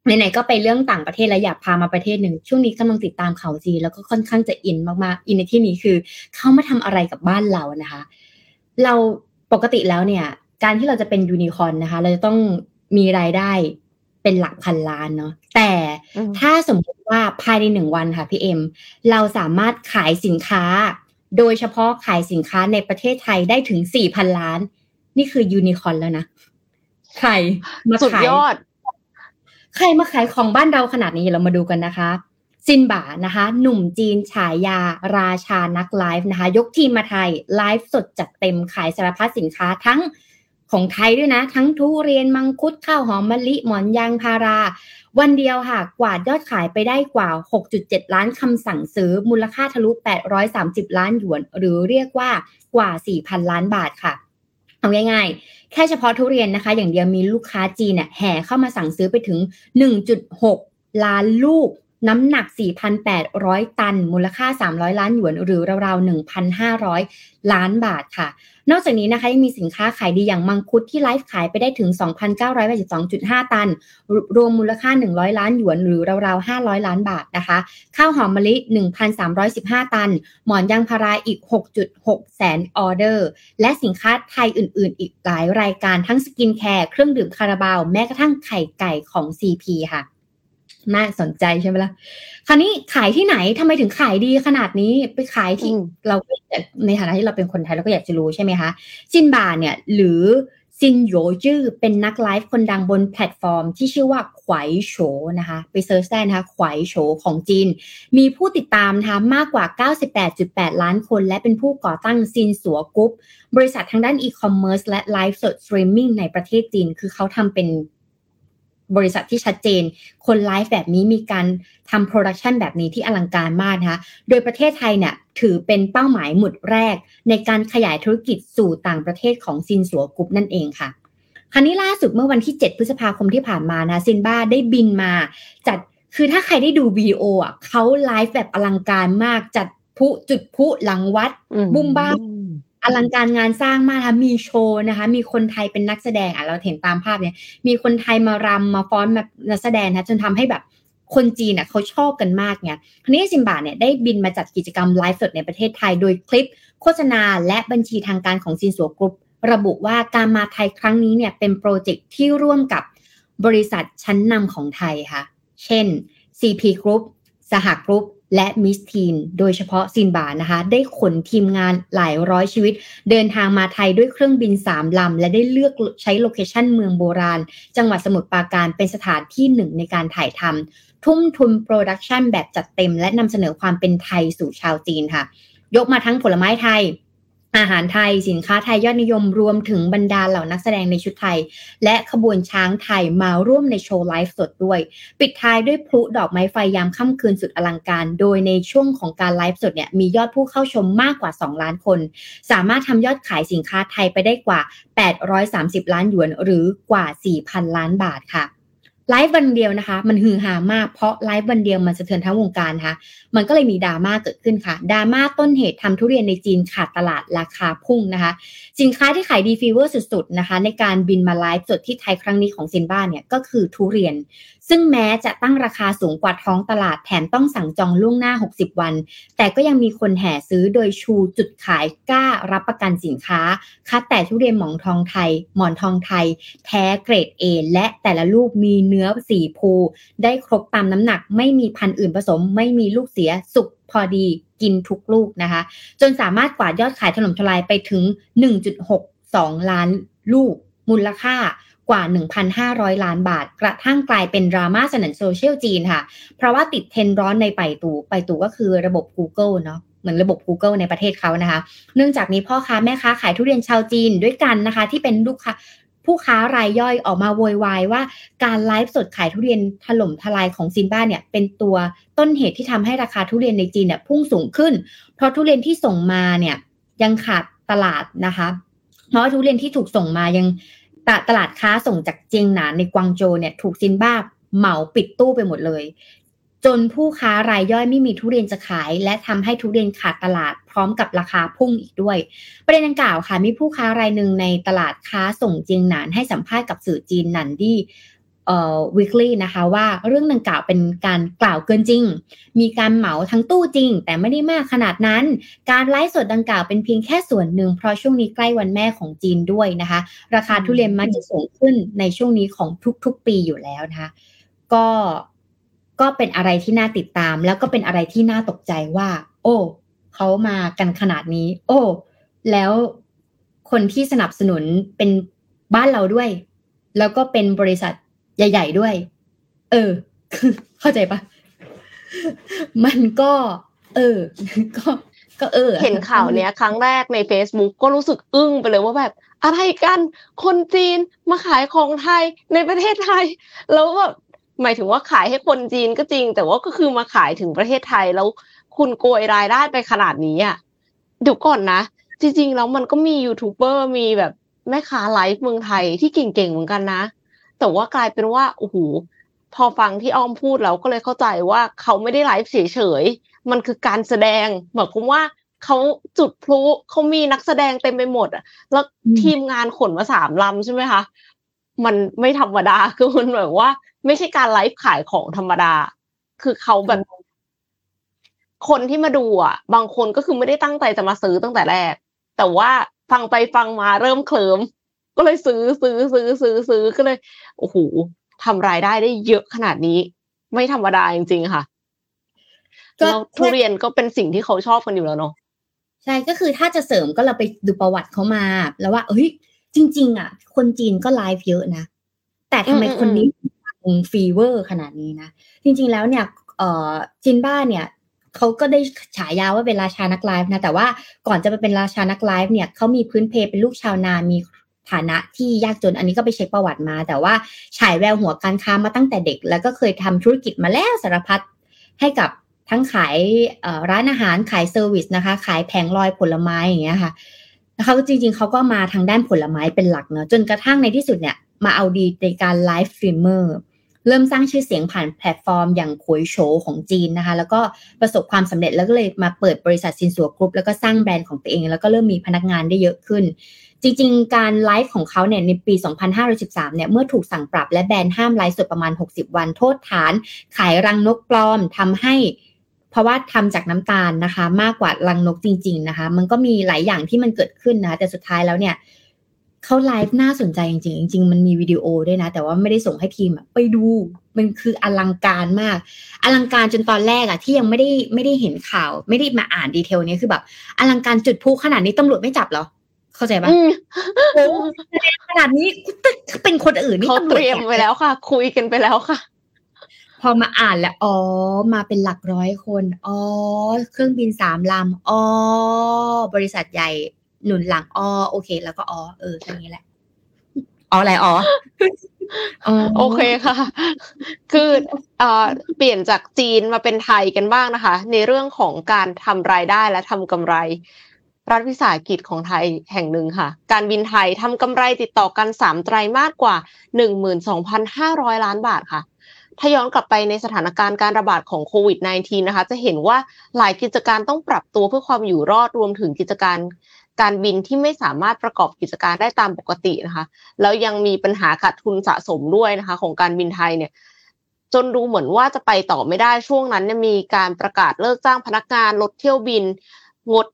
ไหนๆก็ไปเรื่องต่างประเทศแล้วอยากพามาประเทศหนึ่ง ช่วงนี้กำลังติดตามข่าวจีแล้วก็ค่อนข้างจะอินมากๆ อินในที่นี้คือเขามาทำอะไรกับบ้านเรานะคะ เราปกติแล้วเนี่ย การที่เราจะเป็นยูนิคอนนะคะ เราจะต้องมีรายได้เป็นหลักพันล้านเนาะแต่ถ้าสมมติว่าภายในหนึ่งวันค่ะพี่เอ็มเราสามารถขายสินค้า โดยเฉพาะขายสินค้าในประเทศไทยได้ถึงสี่พันล้าน นี่คือยูนิคอนแล้วนะใครมาขายยอด ใครมาขายของบ้านเราขนาดนี้เรามาดูกันนะคะซินบานะคะ หนุ่มจีนฉายาราชานักไลฟ์นะคะ ยกทีมมาไทย ไลฟ์สดจัดเต็มขายสารพัดสินค้าทั้งของไทยด้วยนะ ทั้งทุเรียนมังคุดข้าวหอมมะลิหมอนยางพารา วันเดียวค่ะ กวาดยอดขายไปได้กว่า 6.7 ล้านคำสั่งซื้อ มูลค่าทะลุ 830 ล้านหยวน หรือเรียกว่ากว่า 4,000 ล้านบาทค่ะ เอาง่ายๆ แค่เฉพาะทุเรียนนะคะ อย่างเดียวมีลูกค้าจีนเนี่ยแห่เข้ามาสั่งซื้อไปถึง 1.6 ล้านลูก น้ำหนัก 4,800 ตัน มูลค่า 300 ล้านหยวน หรือราวๆ 1,500 ล้านบาทค่ะ นอกจากนี้นะคะยังมีสินค้าขายดีอย่างมังคุดที่ไลฟ์ขายไปได้ถึง 2,982.5 ตัน รวมมูลค่า 100 ล้านหยวน หรือราวๆ 500 ล้านบาทนะคะ ข้าวหอมมะลิ 1,315 ตัน หมอนยางพาราอีก 6.6 แสนออเดอร์ และสินค้าไทยอื่น ๆ อีกหลายรายการทั้ง skincare เครื่องดื่มคาราบาว แม้กระทั่งไข่ไก่ของ CP ค่ะ น่าสนใจใช่ไหมล่ะ คราวนี้ขายที่ไหนทำไมถึงขายดีขนาดนี้ไปขายที่เราในฐานะที่เราเป็นคนไทยเราก็อยากจะรู้ใช่ไหมคะซินบาเนี่ยหรือซินโยจื้อเป็นนักไลฟ์คนดังบนแพลตฟอร์ม ที่ชื่อว่าขวายโฉนะคะไป search ได้นะคะขวายโฉของจีน มีผู้ติดตามนะคะมากกว่า 98.8 ล้านคน และเป็นผู้ก่อตั้งซินสัวกรุ๊ป บริษัททางด้านอีคอมเมิร์ซและไลฟ์สดสตรีมมิ่งในประเทศจีน คือเขาทำเป็น บริษัทที่ชัดเจน คนไลฟ์แบบนี้มีการทำ production แบบนี้ที่อลังการมากนะคะ โดยประเทศไทยเนี่ยถือเป็นเป้าหมายหมุดแรก ในการขยายธุรกิจสู่ต่างประเทศของซินสัวกรุ๊ปนั่นเองค่ะคราวนี้ล่าสุดเมื่อวันที่ 7 พฤษภาคมที่ผ่านมานะซินบ้าได้บินมา จัดคือถ้าใครได้ดูวิดีโออะเขาไลฟ์แบบอลังการมากจัดพลุจุดพลุหลังวัดบุ้มบ้าม อลังการงานสร้างมากนะคะมีโชว์นะคะ มีคนไทยเป็นนักแสดงอะเราเห็นตามภาพเนี่ยมีคนไทยมารำมาฟ้อนมานักแสดงนะจนทำให้แบบคนจีนอะเขาชอบกันมากเนี่ยคราวนี้ซินบาเนี่ยได้บินมาจัดกิจกรรมไลฟ์สดในประเทศไทย โดยคลิปโฆษณาและบัญชีทางการของซินสัวกรุ๊ประบุว่าการมาไทยครั้งนี้เนี่ยเป็นโปรเจกต์ที่ร่วมกับบริษัทชั้นนำของไทยค่ะ เช่น CP Group สหกรุ๊ป และมิสทีน โดยเฉพาะซินบานะคะ ได้ขนทีมงานหลายร้อยชีวิต เดินทางมาไทยด้วยเครื่องบิน3ลำ และได้เลือกใช้ location เมืองโบราณ จังหวัดสมุทรปราการเป็นสถานที่หนึ่งในการถ่ายทำทุ่มทุน production แบบจัดเต็ม และนำเสนอความเป็นไทยสู่ชาวจีนค่ะ ยกมาทั้งผลไม้ไทย อาหารไทยสินค้าไทยยอดนิยมรวมถึงบรรดาเหล่านักแสดงในชุดไทย และขบวนช้างไทยมาร่วมในโชว์ไลฟ์สดด้วย ปิดท้ายด้วยพลุดอกไม้ไฟยามค่ำคืนสุดอลังการ โดยในช่วงของการไลฟ์สดเนี่ยมียอดผู้เข้าชมมากกว่า 2 ล้านคน สามารถทำยอดขายสินค้าไทยไปได้กว่า 830 ล้านหยวน หรือกว่า 4,000 ล้านบาทค่ะ ไลฟ์วันเดียวนะคะ มันฮือฮามากเพราะไลฟ์วันเดียวมันสะเทือนทั้งวงการค่ะมันก็เลยมีดราม่าเกิดขึ้นค่ะดราม่าต้นเหตุทำทุเรียนในจีนขาดตลาดราคาพุ่งนะคะ สินค้าที่ขายดี fever สุดๆนะคะ ในการบินมาไลฟ์สดที่ไทยครั้งนี้ของซินบ้าเนี่ยก็คือทุเรียนซึ่งแม้จะตั้งราคาสูงกว่าท้องตลาดแถมต้องสั่งจองล่วงหน้า 60 วัน แต่ก็ยังมีคนแห่ซื้อโดยชูจุดขายกล้ารับประกันสินค้า คัดแต่ทุเรียนหมอนทองไทย หมอนทองไทย แท้เกรด A และแต่ละลูกมีเนื้อสีภู ได้ครบตามน้ำหนัก ไม่มีพันธุ์อื่นผสม ไม่มีลูกเสียสุกพอดีกินทุกลูกนะคะ จนสามารถกวาดยอดขายถล่มทลายไปถึง 1.62 ล้านลูกมูลค่า กว่า 1,500 ล้านบาท กระทั่งกลายเป็นดราม่าสนั่นโซเชียลจีนค่ะ เพราะว่าติดเทรนร้อนในไปตูไปตูก็คือระบบ Google เนาะเหมือนระบบ Google ในประเทศเขานะคะ เนื่องจากมีพ่อค้าแม่ค้าขายทุเรียนชาวจีนด้วยกันนะคะ ที่เป็นลูกค้าผู้ค้ารายย่อยออกมาโวยวายว่าการไลฟ์สดขายทุเรียนถล่มทลายของซินบ้าเนี่ยเป็นตัวต้นเหตุที่ทำให้ราคาทุเรียนในจีนเนี่ยพุ่งสูงขึ้น เพราะทุเรียนที่ส่งมาเนี่ยยังขาดตลาดนะคะ เพราะทุเรียนที่ถูกส่งมายัง ตตลาดค้าส่งจากเจียงหนานในกวางโจวเนี่ยถูกซินบ้าเหมาปิดตู้ไปหมดเลย จนผู้ค้ารายย่อยไม่มีทุเรียนจะขาย และทำให้ทุเรียนขาดตลาดพร้อมกับราคาพุ่งอีกด้วย ประเด็นดังกล่าวค่ะมีผู้ค้ารายหนึ่งในตลาดค้าส่งเจียงหนานให้สัมภาษณ์กับสื่อจีนหนันดี้ weekly นะคะว่าเรื่องดังกล่าวเป็นการกล่าวเกินจริง มีการเหมาทั้งตู้จริง แต่ไม่ได้มากขนาดนั้น การไลฟ์สดดังกล่าวเป็นเพียงแค่ส่วนหนึ่ง เพราะช่วงนี้ใกล้วันแม่ของจีนด้วยนะคะ ราคาทุเรียนมันจะสูงขึ้นในช่วงนี้ของทุกๆปีอยู่แล้วนะคะ ก็ก็เป็นอะไรที่น่าติดตาม แล้วก็เป็นอะไรที่น่าตกใจว่า โอ้เขามากันขนาดนี้ โอ้แล้วคนที่สนับสนุนเป็นบ้านเราด้วย แล้วก็เป็นบริษัท ใหญ่ ๆด้วย เออ เข้าใจปะมันก็ เออ ก็ก็เออ เห็นข่าวเนี้ย ครั้งแรกใน Facebook ก็รู้สึกอึ้งไปเลยว่าแบบ อะไรกัน คนจีนมาขายของไทยในประเทศไทย แล้วแบบหมายถึงว่าขายให้คนจีนก็จริง แต่ว่าก็คือมาขายถึงประเทศไทยแล้วคุณโกยรายได้ไปขนาดนี้อะเดี๋ยวก่อนนะ จริงๆแล้วมันก็มียูทูบเบอร์มีแบบแม่ค้าไลฟ์เมืองไทยที่เก่งๆเหมือนกันนะ แต่ว่ากลายเป็นว่าโอ้โหพอฟังที่อ้อมพูดแล้วก็เลยเข้าใจว่าเขาไม่ได้ไลฟ์เฉยๆมันคือการแสดงหมายความว่าเขาจุดพลุเขามีนักแสดงเต็มไปหมดอะแล้วทีมงานขนมาสามลำใช่ไหมคะมันไม่ธรรมดาคือมันแบบว่า ไม่ใช่การไลฟ์ขายของธรรมดา คือเขาแบบคนที่มาดูอะ บางคนก็คือไม่ได้ตั้งใจจะมาซื้อตั้งแต่แรก แต่ว่าฟังไปฟังมาเริ่มเคลิม ก็เลยซื้อซื้อซื้อซื้อซื้อก็เลยโอ้โหทำรายได้ได้เยอะขนาดนี้ ไม่ธรรมดาจริงๆค่ะก็ทุเรียนก็เป็นสิ่งที่เขาชอบกันอยู่แล้วเนาะใช่ก็คือถ้าจะเสริมก็เราไปดูประวัติเขามา แล้วว่า เอ้ย จริง ๆ อะ คนจีนก็ไลฟ์เยอะนะ แต่ทำไมคนนี้ fever ขนาดนี้นะ จริง ๆ แล้วเนี่ยเอ่อซินบ้าเนี่ยเขาก็ได้ฉายาว่าเป็นราชานักไลฟ์นะ แต่ว่าก่อนจะไปเป็นราชานักไลฟ์เนี่ยเขามีพื้นเพเป็นลูกชาวนา มี ฐานะที่ยากจนอันนี้ก็ไปเช็คประวัติมา แต่ว่าฉายแววหัวการค้ามาตั้งแต่เด็ก แล้วก็เคยทำธุรกิจมาแล้วสารพัดให้กับทั้งขายร้านอาหารขาย service นะคะ ขายแผงลอยผลไม้อย่างเงี้ยค่ะเขาจริง ๆเขาก็มาทางด้านผลไม้เป็นหลักเนาะจนกระทั่งในที่สุดเนี่ยมาเอาดีในการ live streamer เริ่มสร้างชื่อเสียงผ่านแพลตฟอร์มอย่างขวายโฉของจีนนะคะ แล้วก็ประสบความสำเร็จแล้วก็เลยมาเปิดบริษัทซินสัวกรุ๊ปแล้วก็สร้างแบรนด์ของตัวเอง แล้วก็เริ่มมีพนักงานได้เยอะขึ้น จริงๆ การไลฟ์ของเขาเนี่ยในปี 2513 เนี่ยเมื่อถูกสั่งปรับและแบนห้ามไลฟ์สดประมาณ 60 วันโทษฐาน ขายรังนกปลอมทำให้เพราะว่าทำจากน้ำตาลนะคะ มากกว่ารังนกจริง ๆนะคะ มันก็มีหลายอย่างที่มันเกิดขึ้นนะ แต่สุดท้ายแล้วเนี่ยเขาไลฟ์น่าสนใจจริงๆจริงๆมันมีวิดีโอด้วยนะ แต่ว่าไม่ได้ส่งให้ทีมไปดู มันคืออลังการมาก อลังการจนตอนแรกอะที่ยังไม่ได้ไม่ได้เห็นข่าว ไม่ได้มาอ่าน detail นี้คือแบบอลังการจุดพูขนาดนี้ตำรวจไม่จับเหรอ เข้าใจปะโอ้ขนาดนี้เป็นคนอื่นนี่เขาเตรียมไว้แล้วค่ะ คุยกันไปแล้วค่ะ พอมาอ่านแล้วอ๋อ มาเป็นหลักร้อยคนอ๋อเครื่องบินสามลำอ๋อบริษัทใหญ่หนุนหลังอ๋อโอเค แล้วก็อ๋อเออแค่นี้แหละอ๋ออะไรอ๋อโอเคค่ะ คือเอ่อเปลี่ยนจากจีนมาเป็นไทยกันบ้างนะคะ ในเรื่องของการทำรายได้และทำกำไร รัฐวิสาหกิจของไทยแห่งหนึ่งค่ะ การบินไทยทำกำไรติดต่อกันสามไตรมาสกว่าหนึ่งหมื่นสองพันห้าร้อยล้านบาทค่ะ ถ้าย้อนกลับไปในสถานการณ์การระบาดของโควิด -19 นะคะ จะเห็นว่าหลายกิจการต้องปรับตัวเพื่อความอยู่รอดรวมถึงกิจการการบินที่ไม่สามารถประกอบกิจการได้ตามปกตินะคะ แล้วยังมีปัญหาขาดทุนสะสมด้วยนะคะ ของการบินไทยเนี่ยจนดูเหมือนว่าจะไปต่อไม่ได้ช่วงนั้นเนี่ยมีการประกาศเลิกจ้างพนักงานลดเที่ยวบิน งด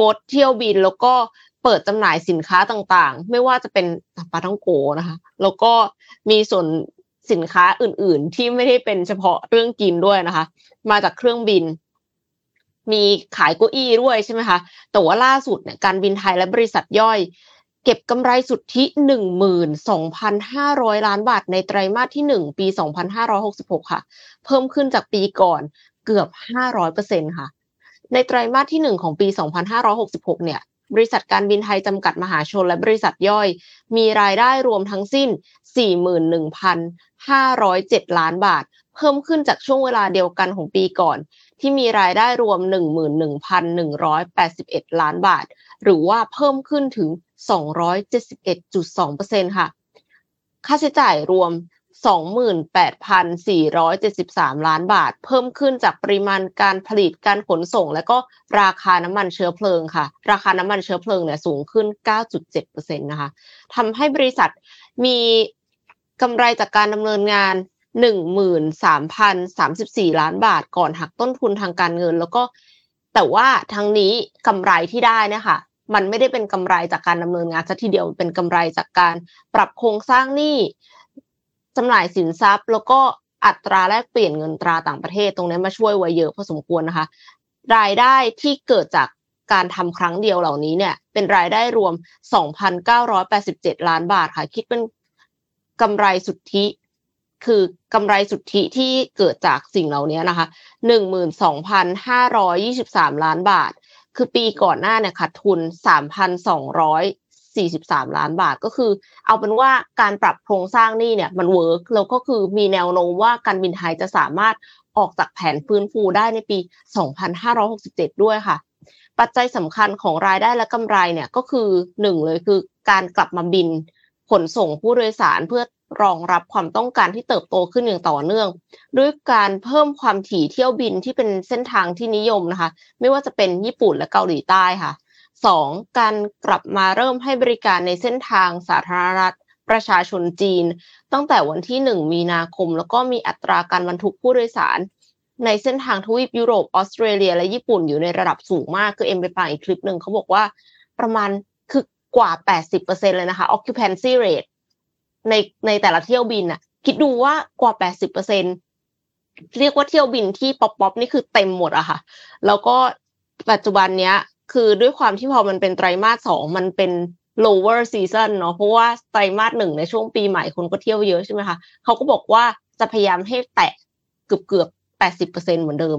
งดเที่ยวบินแล้วก็เปิดจำหน่ายสินค้าต่างๆ ไม่ว่าจะเป็นปลาท่องโกนะคะ แล้วก็มีส่วนสินค้าอื่น ๆ ที่ไม่ได้เป็นเฉพาะเรื่องกินด้วยนะคะ มาจากเครื่องบิน มีขายเก้าอี้ด้วยใช่ไหมคะ แต่ว่าล่าสุดเนี่ยการบินไทยและบริษัทย่อย เก็บกำไรสุทธิหนึ่งหมื่นสองพันห้าร้อยล้านบาทในไตรมาสที่หนึ่งปีสองพันห้าร้อยหกสิบหกค่ะ เพิ่มขึ้นจากปีก่อนเกือบห้าร้อยเปอร์เซ็นค่ะ ในไตรมาสที่หนึ่งของปีสองพันห้าร้อยหกสิบหกเนี่ย บริษัทการบินไทยจำกัดมหาชนและบริษัทย่อย มีรายได้รวมทั้งสิ้น 41,507 ล้านบาท เพิ่มขึ้นจากช่วงเวลาเดียวกันของปีก่อน ที่มีรายได้รวม 11,181 ล้านบาท หรือว่าเพิ่มขึ้นถึง 271.2%ค่ะ ค่าใช้จ่ายรวม 28,473 ล้านบาท เพิ่มขึ้นจากปริมาณการผลิตการขนส่ง และก็ราคาน้ำมันเชื้อเพลิงค่ะ ราคาน้ำมันเชื้อเพลิงเนี่ยสูงขึ้น 9.7%นะคะทำให้บริษัทมีกำไรจากการดำเนินงานหนึ่งหมื่นสามพันสามสิบสี่ล้านบาท ก่อนหักต้นทุนทางการเงิน แล้วก็แต่ว่าทั้งนี้กำไรที่ได้นะคะมันไม่ได้เป็นกำไรจากการดำเนินงานซะทีเดียวเป็นกำไรจากการปรับโครงสร้างหนี้ จำหน่ายสินทรัพย์ แล้วก็อัตราแลกเปลี่ยนเงินตราต่างประเทศตรงนี้มาช่วยไว้เยอะพอสมควรนะคะ รายได้ที่เกิดจากการทำครั้งเดียวเหล่านี้เนี่ย เป็นรายได้รวม 2,987 ล้านบาทค่ะ คิดเป็นกำไรสุทธิ คือกำไรสุทธิที่เกิดจากสิ่งเหล่านี้นะคะหนึ่งหมื่นสองพันห้าร้อยยี่สิบสามล้านบาท คือปีก่อนหน้าเนี่ยขาดทุนสามพันสองร้อยสี่สิบสามล้านบาทก็คือ เอาเป็นว่าการปรับโครงสร้างนี่เนี่ยมัน work แล้วก็คือมีแนวโน้มว่าการบินไทยจะสามารถออกจากแผนฟื้นฟูได้ในปี 2567 ด้วยค่ะ ปัจจัยสำคัญของรายได้และกำไรเนี่ยก็คือหนึ่งเลยคือการกลับมาบินขนส่งผู้โดยสารเพื่อรองรับความต้องการที่เติบโตขึ้นอย่างต่อเนื่อง ด้วยการเพิ่มความถี่เที่ยวบินที่เป็นเส้นทางที่นิยมนะคะ ไม่ว่าจะเป็นญี่ปุ่นและเกาหลีใต้ค่ะ สองการกลับมาเริ่มให้บริการในเส้นทางสาธารณรัฐประชาชนจีน ตั้งแต่วันที่หนึ่งมีนาคม แล้วก็มีอัตราการบรรทุกผู้โดยสาร ในเส้นทางทวีปยุโรปออสเตรเลีย และญี่ปุ่นอยู่ในระดับสูงมาก คือเอ็มไปฟังอีกคลิปหนึ่งเขาบอกว่าประมาณคือกว่า 80%เลยนะคะ occupancy rate ในในแต่ละเที่ยวบินอะคิดดูว่ากว่าแปดสิบเปอร์เซ็นเรียกว่าเที่ยวบินที่ pop pop นี่คือเต็มหมดอะค่ะ แล้วก็ปัจจุบันเนี้ย คือด้วยความที่พอมันเป็นไตรมาสสองมันเป็น low season เนาะเพราะว่าไตรมาสหนึ่งในช่วงปีใหม่คนก็เที่ยวเยอะใช่ไหมคะเขาก็บอกว่าจะพยายามให้แตะเกือบเกือบแปดสิบเปอร์เซ็นต์เหมือนเดิม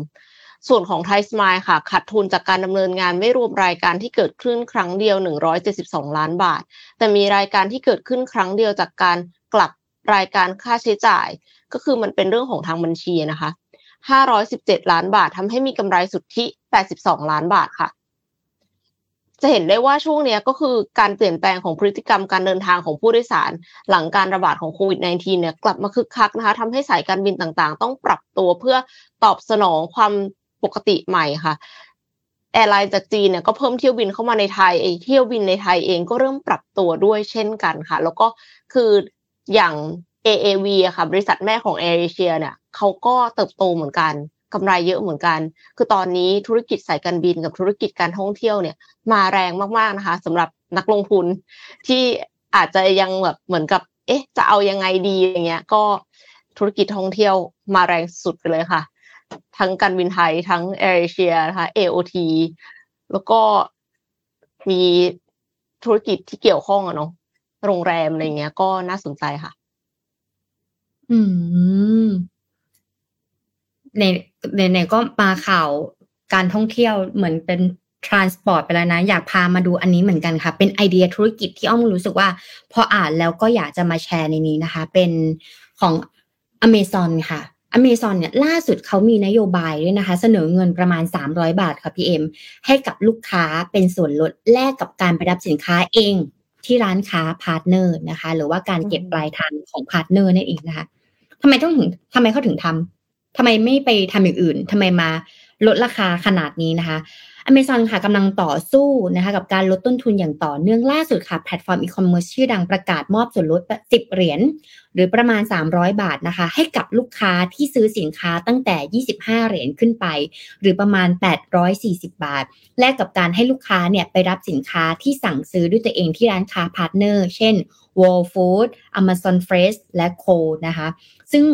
ส่วนของไทยสมายค่ะขาดทุนจากการดำเนินงานไม่รวมรายการที่เกิดขึ้นครั้งเดียว 172 ล้านบาท แต่มีรายการที่เกิดขึ้นครั้งเดียวจากการกลับรายการค่าใช้จ่าย ก็คือมันเป็นเรื่องของทางบัญชีนะคะ 517 ล้านบาททำให้มีกำไรสุทธิ 82 ล้านบาทค่ะ จะเห็นได้ว่าช่วงนี้ก็คือการเปลี่ยนแปลงของพฤติกรรมการเดินทางของผู้โดยสาร หลังการระบาดของโควิด -19 เนี่ยกลับมาคึกคักนะคะทำให้สายการบินต่างๆ ต้องปรับตัวเพื่อตอบสนองความปกติใหม่ค่ะแอร์ไลน์จากจีนเนี่ยก็เพิ่มเที่ยวบินเข้ามาในไทยเที่ยวบินในไทยเองก็เริ่มปรับตัวด้วยเช่นกันค่ะ แล้วก็คืออย่าง AAV อะค่ะ บริษัทแม่ของ Air Asia เนี่ยเขาก็เติบโตเหมือนกัน กำไรเยอะเหมือนกัน คือตอนนี้ธุรกิจสายการบินกับธุรกิจการท่องเที่ยวเนี่ยมาแรงมากๆนะคะสำหรับนักลงทุนที่อาจจะยังแบบเหมือนกับ เอ๊ะ จะเอายังไงดีอย่างเงี้ย ก็ธุรกิจท่องเที่ยวมาแรงสุดไปเลยค่ะ ทั้งการบินไทยทั้งแอร์เอเชียนะคะ AOT แล้วก็มีธุรกิจที่เกี่ยวข้องอะเนาะโรงแรมอะไรเงี้ย ก็น่าสนใจค่ะ อืมใน ในในก็มาข่าวการท่องเที่ยวเหมือนเป็น transport ไปแล้วนะ อยากพามาดูอันนี้เหมือนกันค่ะ เป็นไอเดียธุรกิจที่อ้อมรู้สึกว่า พออ่านแล้วก็อยากจะมาแชร์ในนี้นะคะ เป็นของ Amazon ค่ะ Amazon เนี่ยล่าสุดเขามีนโยบายด้วยนะคะ เสนอเงินประมาณ 300 บาทค่ะพี่เอ็มให้กับลูกค้าเป็นส่วนลดแลกกับการไปรับสินค้าเองที่ร้านค้า partner นะคะ หรือว่าการเก็บปลายทางของ partner นั่นเองนะคะทำไมต้องถึงทำไมเขาถึงทำ ทำไมไม่ไปทำอย่างอื่นทำไมมาลดราคาขนาดนี้นะคะ Amazon ค่ะกำลังต่อสู้นะคะกับการลดต้นทุนอย่างต่อเนื่องล่าสุดค่ะ แพลตฟอร์มอีคอมเมิร์ซชื่อดังประกาศมอบส่วนลด 10 เหรียญหรือประมาณ 300 บาทนะคะ ให้กับลูกค้าที่ซื้อสินค้าตั้งแต่ 25 เหรียญขึ้นไป หรือประมาณ 840 บาท แลกกับการให้ลูกค้าเนี่ยไปรับสินค้าที่สั่งซื้อด้วยตัวเองที่ร้านค้า partner เช่น Whole Foods Amazon Fresh และ Kohl's นะคะ ซึ่ง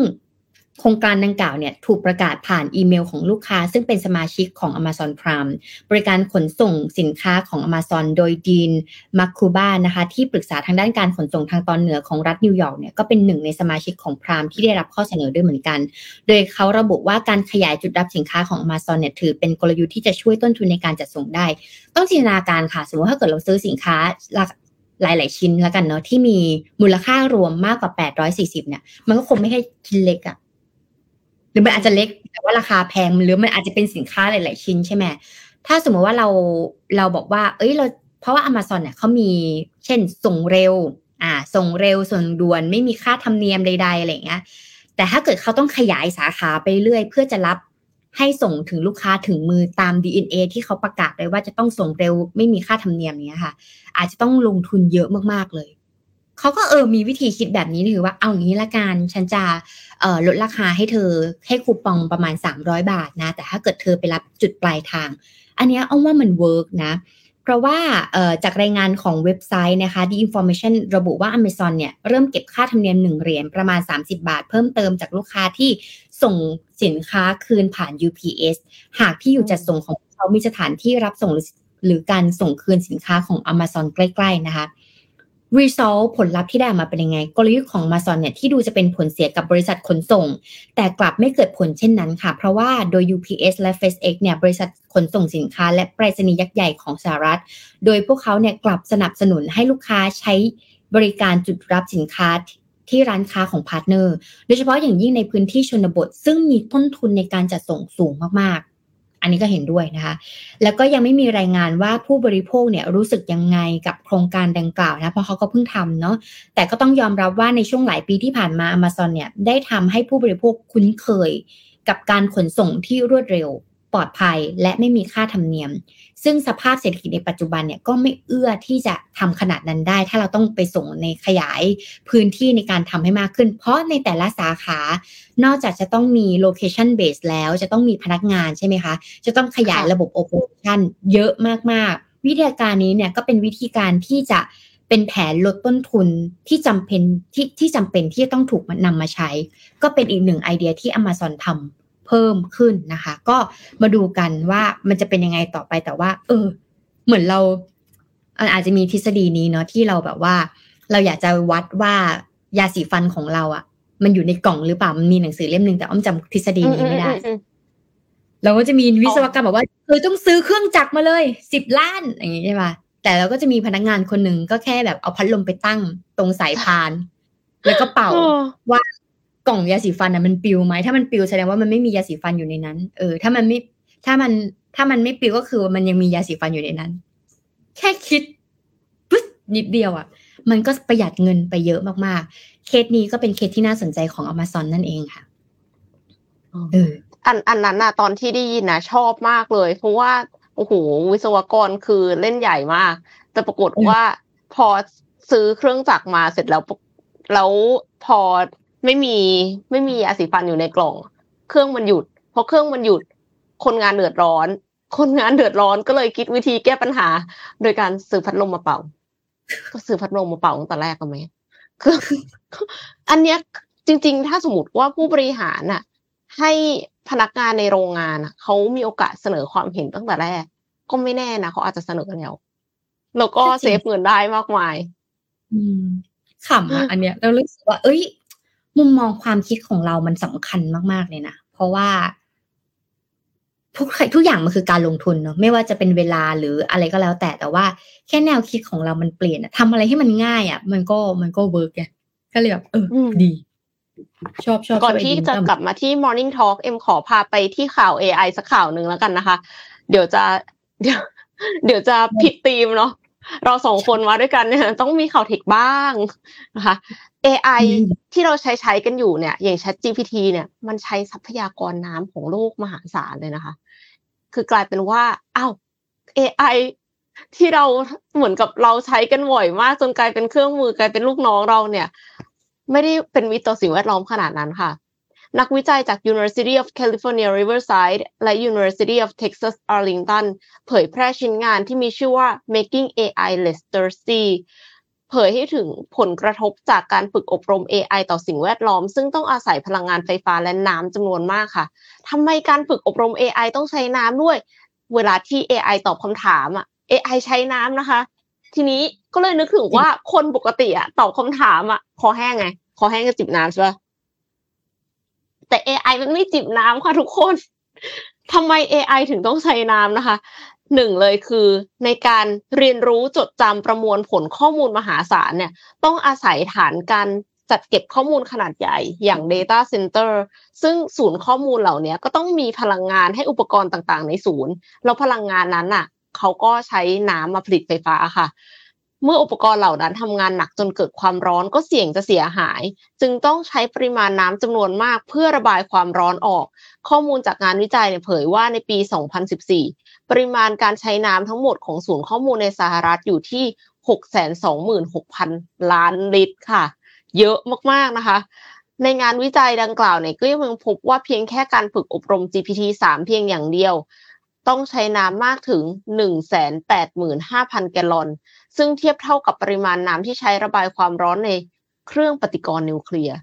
โครงการดังกล่าวเนี่ยถูกประกาศผ่านอีเมลของลูกค้า ซึ่งเป็นสมาชิกของ Amazon Prime บริการขนส่งสินค้าของ Amazon โดย Dean Maciuba นะคะที่ปรึกษาทางด้านการขนส่งทางตอนเหนือของรัฐนิวยอร์กเนี่ยก็เป็นหนึ่งในสมาชิกของ Prime ที่ได้รับข้อเสนอด้วยเหมือนกัน โดยเขาระบุว่าการขยายจุดรับสินค้าของ Amazon เนี่ยถือเป็นกลยุทธ์ที่จะช่วยต้นทุนในการจัดส่งได้ ต้องจินตนาการค่ะ สมมติถ้าเกิดเราซื้อสินค้าหลาย ๆ ชิ้นแล้วกันเนาะที่มีมูลค่ารวมมากกว่า 840เนี่ยมันก็คงไม่ใช่ชิ้นเล็กอะ รือมันอาจจะเล็กแต่ว่าราคาแพงหรือมันอาจจะเป็นสินค้าหลาย ๆ ชิ้นใช่ไหมถ้าสมมติว่าเราเราบอกว่า เอ้ยเราเพราะว่า Amazon เนี่ยเขามีเช่นส่งเร็ว อ่า ส่งเร็วส่งด่วนไม่มีค่าธรรมเนียมใด ๆ อะไรเงี้ย แต่ถ้าเกิดเขาต้องขยายสาขาไปเรื่อยเพื่อจะรับให้ส่งถึงลูกค้าถึงมือตาม DNA ที่เขาประกาศไว้ว่าจะต้องส่งเร็วไม่มีค่าธรรมเนียมเนี้ยค่ะ อาจจะต้องลงทุนเยอะมากๆเลย เขาก็เออมีวิธีคิดแบบนี้ถือว่าเอาอย่างนี้ละกันฉันจะลดราคาให้เธอให้คูปองประมาณ 300 บาทนะ แต่ถ้าเกิดเธอไปรับจุดปลายทาง อันนี้อ้อมว่ามัน work นะ เพราะว่าจากรายงานของเว็บไซต์นะคะ The Information ระบุว่า Amazon เนี่ยเริ่มเก็บค่าธรรมเนียม 1 เหรียญประมาณ 30 บาท เพิ่มเติมจากลูกค้าที่ส่งสินค้าคืนผ่าน UPS หากที่อยู่จัดส่งของเขามีสถานที่รับส่งหรือการส่งคืนสินค้าของ Amazon ใกล้ ๆ นะคะ result ผลลัพธ์ที่ได้มาเป็นยังไง กลยุทธ์ของ Amazon เนี่ยที่ดูจะเป็นผลเสียกับบริษัทขนส่ง แต่กลับไม่เกิดผลเช่นนั้นค่ะ เพราะว่าโดย UPS และ FedEx เนี่ยบริษัทขนส่งสินค้า และไปรษณีย์ยักษ์ใหญ่ของสหรัฐ โดยพวกเขาเนี่ยกลับสนับสนุนให้ลูกค้าใช้บริการจุดรับสินค้าที่ร้านค้าของ partner โดยเฉพาะอย่างยิ่งในพื้นที่ชนบท ซึ่งมีต้นทุนในการจัดส่งสูงมาก อันนี้ก็เห็นด้วยนะคะ แล้วก็ยังไม่มีรายงานว่าผู้บริโภคเนี่ยรู้สึกยังไงกับโครงการดังกล่าวนะเพราะเขาก็เพิ่งทำเนาะแต่ก็ต้องยอมรับว่าในช่วงหลายปีที่ผ่านมา Amazon เนี่ยได้ทำให้ผู้บริโภคคุ้นเคยกับการขนส่งที่รวดเร็ว ปลอดภัยและไม่มีค่าธรรมเนียม ซึ่งสภาพเศรษฐกิจในปัจจุบันเนี่ยก็ไม่เอื้อที่จะทำขนาดนั้นได้ ถ้าเราต้องไปส่งในขยายพื้นที่ในการทำให้มากขึ้น เพราะในแต่ละสาขา นอกจากจะต้องมีโลเคชันเบสแล้ว จะต้องมีพนักงานใช่ไหมคะ จะต้องขยายระบบโอเปอเรชั่นเยอะมากๆ วิธีการนี้เนี่ยก็เป็นวิธีการที่จะเป็นแผนลดต้นทุนที่จำเป็นที่ที่จำเป็นที่จะต้องถูกนำมาใช้ ก็เป็นอีกหนึ่งไอเดียที่ Amazon ทำ เพิ่มขึ้นนะคะ ก็มาดูกันว่ามันจะเป็นยังไงต่อไปแต่ว่า เออ เหมือนเราอาจจะมีทฤษฎีนี้เนาะที่เราแบบว่า เราอยากจะวัดว่ายาสีฟันของเราอะ่ะ มันอยู่ในกล่องหรือเปล่ามันมีหนังสือเล่มหนึ่งแต่อ้อมจำทฤษฎีนี้ไม่ได้ เราก็จะมีวิศวกรรมบอกว่าเธอต้องซื้อเครื่องจักรมาเลยสิบล้านอย่างงี้ใช่ปะแต่เราก็จะมีพนักงานคนหนึ่งก็แค่แบบเอาพัดลมไปตั้งตรงสายพาน แล้วก็เป่าว่า กล่องยาสีฟันอะมันปิวไหมถ้ามันปิวแสดงว่ามันไม่มียาสีฟันอยู่ในนั้น เออ ถ้ามันไม่ถ้ามันถ้ามันไม่ปิวก็คือมันยังมียาสีฟันอยู่ในนั้น แค่คิดปึ๊บนิดเดียวอะ่ะ มันก็ประหยัดเงินไปเยอะมากๆ เคสนี้ก็เป็นเคสที่น่าสนใจของ Amazon นั่นเองค่ะเอออันอันนั้นน่ะตอนที่ได้ยินนะชอบมากเลย เพราะว่าโอ้โหวิศวกรคือเล่นใหญ่มาก แต่ปรากฏว่าพอซื้อเครื่องจักรมาเสร็จแล้วแล้วพอ ไม่มีไม่มียาสีฟันอยู่ในกล่อง เครื่องมันหยุดพอเครื่องมันหยุด คนงานเดือดร้อน คนงานเดือดร้อนก็เลยคิดวิธีแก้ปัญหา โดยการซื้อพัดลมมาเป่า ก็ซื้อพัดลมมาเป่าตั้งแต่แรกกันไหมคืออันเนี้ยจริง ๆ ถ้าสมมติว่าผู้บริหารน่ะ ให้พนักงานในโรงงานอะเขามีโอกาสเสนอความเห็นตั้งแต่แรก ก็ไม่แน่นะเขาอาจจะเสนอแล้วแล้วก็เซฟเงินได้มากมายอืมขำอะอันเนี้ยเรารู้สึกว่า เอ้ย มุมมองความคิดของเรามันสำคัญมาก ๆ เลยนะ เพราะว่าทุกทุกอย่างมันคือการลงทุนเนาะไม่ว่าจะเป็นเวลาหรืออะไรก็แล้ว แต่แต่ว่าแค่แนวคิดของเรามันเปลี่ยนทำอะไรให้มันง่ายอะ มันก็มันก็เวิร์กไงก็เลยแบบเออดีชอบชอบก่อนที่จะกลับมาที่ Morning Talk เอ็มขอพาไปที่ข่าว AI สักข่าวหนึ่งแล้วกันนะคะ เดี๋ยวจะเดี๋ยวเดี๋ยวจะผิดธีมเนาะเราสองคนมาด้วยกันเนี่ยต้องมีข่าวเทคบ้างนะคะ AI ที่เราใช้ใช้กันอยู่เนี่ย อย่าง Chat GPT เนี่ยมันใช้ทรัพยากรน้ำของโลกมหาศาลเลยนะคะ คือกลายเป็นว่าอ้าว AI ที่เราเหมือนกับเราใช้กันบ่อยมากจนกลายเป็นเครื่องมือกลายเป็นลูกน้องเราเนี่ย ไม่ได้เป็นมิตรต่อสิ่งแวดล้อมขนาดนั้นค่ะ นักวิจัยจาก University of California Riverside และ University of Texas Arlington เผยแพร่ชิ้นงานที่มีชื่อว่า Making AI Less Thirsty เผยให้ถึงผลกระทบจากการฝึกอบรม AI ต่อสิ่งแวดล้อม ซึ่งต้องอาศัยพลังงานไฟฟ้าและน้ำจำนวนมากค่ะทำไมการฝึกอบรม AI ต้องใช้น้ำด้วย เวลาที่ AI ตอบคำถามอะ AI ใช้น้ำนะคะ ทีนี้ก็เลยนึกถึงว่าคนปกติอะตอบคำถามอะคอแห้งไงคอแห้งก็จิบน้ำใช่ปะแต่ AI มันไม่จิบน้ำค่ะทุกคนทำไม AI ถึงต้องใช้น้ำนะคะ หนึ่งเลยคือในการเรียนรู้จดจำประมวลผลข้อมูลมหาศาลเนี่ยต้องอาศัยฐานการจัดเก็บข้อมูลขนาดใหญ่อย่าง Data Center ซึ่งศูนย์ข้อมูลเหล่านี้ก็ต้องมีพลังงานให้อุปกรณ์ต่างๆ ในศูนย์ แล้วพลังงานนั้นอะเขาก็ใช้น้ำมาผลิตไฟฟ้าค่ะ เมื่ออุปกรณ์เหล่านั้นทำงานหนักจนเกิดความร้อนก็เสี่ยงจะเสียหาย จึงต้องใช้ปริมาณน้ำจำนวนมากเพื่อระบายความร้อนออก ข้อมูลจากงานวิจัยเผยว่าในปี 2014 ปริมาณการใช้น้ำทั้งหมดของศูนย์ข้อมูลในสหรัฐอยู่ที่ 626,000 ล้านลิตรค่ะ เยอะมากๆนะคะ ในงานวิจัยดังกล่าวเนี่ยก็ยังพบว่าเพียงแค่การฝึกอบรม GPT-3 เพียงอย่างเดียว ต้องใช้น้ำมากถึง 185,000 แกลลอน ซึ่งเทียบเท่ากับปริมาณน้ำที่ใช้ระบายความร้อนในเครื่องปฏิกรณ์นิวเคลียร์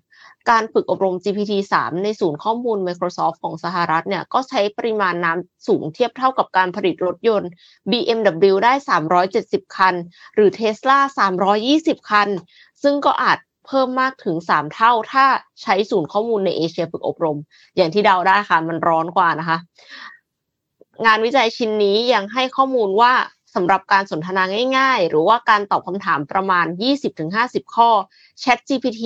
การฝึกอบรม GPT-3 ในศูนย์ข้อมูล Microsoft ของสหรัฐเนี่ยก็ใช้ปริมาณน้ำสูงเทียบเท่ากับการผลิตรถยนต์ BMW ได้ 370 คัน หรือ Tesla 320 คัน ซึ่งก็อาจเพิ่มมากถึง 3 เท่าถ้าใช้ศูนย์ข้อมูลในเอเชียฝึกอบรม อย่างที่เดาได้ค่ะ มันร้อนกว่านะคะ งานวิจัยชิ้นนี้ยังให้ข้อมูลว่า สำหรับการสนทนาง่าย ๆ หรือว่าการตอบคำถามประมาณ 20-50 ข้อ ChatGPT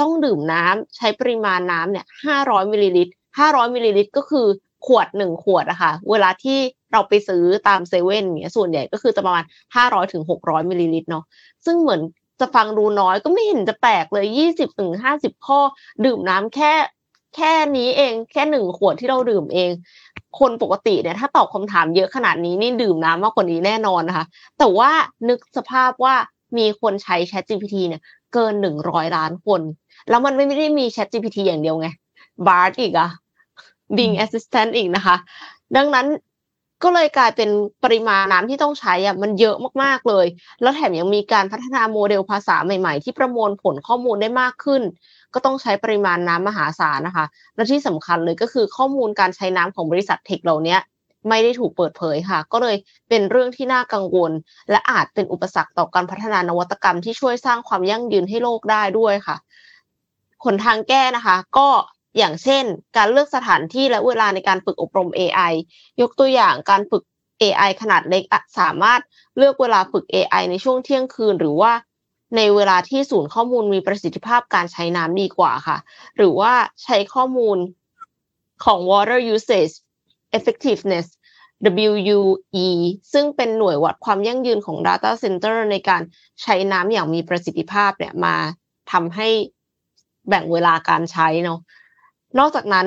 ต้องดื่มน้ำใช้ปริมาณน้ำเนี่ย500มิลลิลิตร500มิลลิลิตรก็คือขวดหนึ่งขวดอะค่ะ เวลาที่เราไปซื้อตามเซเว่นเนี่ยส่วนใหญ่ก็คือจะประมาณ 500ถึง600มิลลิลิตรเนาะซึ่งเหมือนจะฟังดูน้อยก็ไม่เห็นจะแปลกเลย 20ถึง50 ข้อ ดื่มน้ำแค่ แค่นี้เอง แค่หนึ่งขวดที่เราดื่มเอง คนปกติเนี่ยถ้าตอบคำถามเยอะขนาดนี้นี่ดื่มน้ำมากกว่านี้แน่นอนนะคะ แต่ว่านึกสภาพว่ามีคนใช้ Chat GPT เนี่ย เกินหนึ่งร้อยล้านคน แล้วมันไม่ได้มี Chat GPT อย่างเดียวไง Bard อีกอะ Bing Assistant อีกนะคะ ดังนั้นก็เลยกลายเป็นปริมาณน้ำที่ต้องใช้อะมันเยอะมากๆเลย แล้วแถมยังมีการพัฒนาโมเดลภาษาใหม่ ๆ ที่ประมวลผลข้อมูลได้มากขึ้น ก็ต้องใช้ปริมาณน้ำมหาศาลนะคะ และที่สำคัญเลยก็คือข้อมูลการใช้น้ำของบริษัทเทคเหล่านี้ไม่ได้ถูกเปิดเผยค่ะ ก็เลยเป็นเรื่องที่น่ากังวล และอาจเป็นอุปสรรคต่อการพัฒนานวัตกรรมที่ช่วยสร้างความยั่งยืนให้โลกได้ด้วยค่ะผลทางแก้นะคะ ก็อย่างเช่น การเลือกสถานที่และเวลาในการฝึกอบรม AI ยกตัวอย่างการฝึก AI ขนาดเล็กสามารถเลือกเวลาฝึก AI ในช่วงเที่ยงคืน หรือว่า ในเวลาที่ศูนย์ข้อมูลมีประสิทธิภาพการใช้น้ำดีกว่าค่ะ หรือว่าใช้ข้อมูลของ water usage effectiveness WUE ซึ่งเป็นหน่วยวัดความยั่งยืนของ Data Center ในการใช้น้ำอย่างมีประสิทธิภาพเนี่ยมาทำให้แบ่งเวลาการใช้เนาะ นอกจากนั้น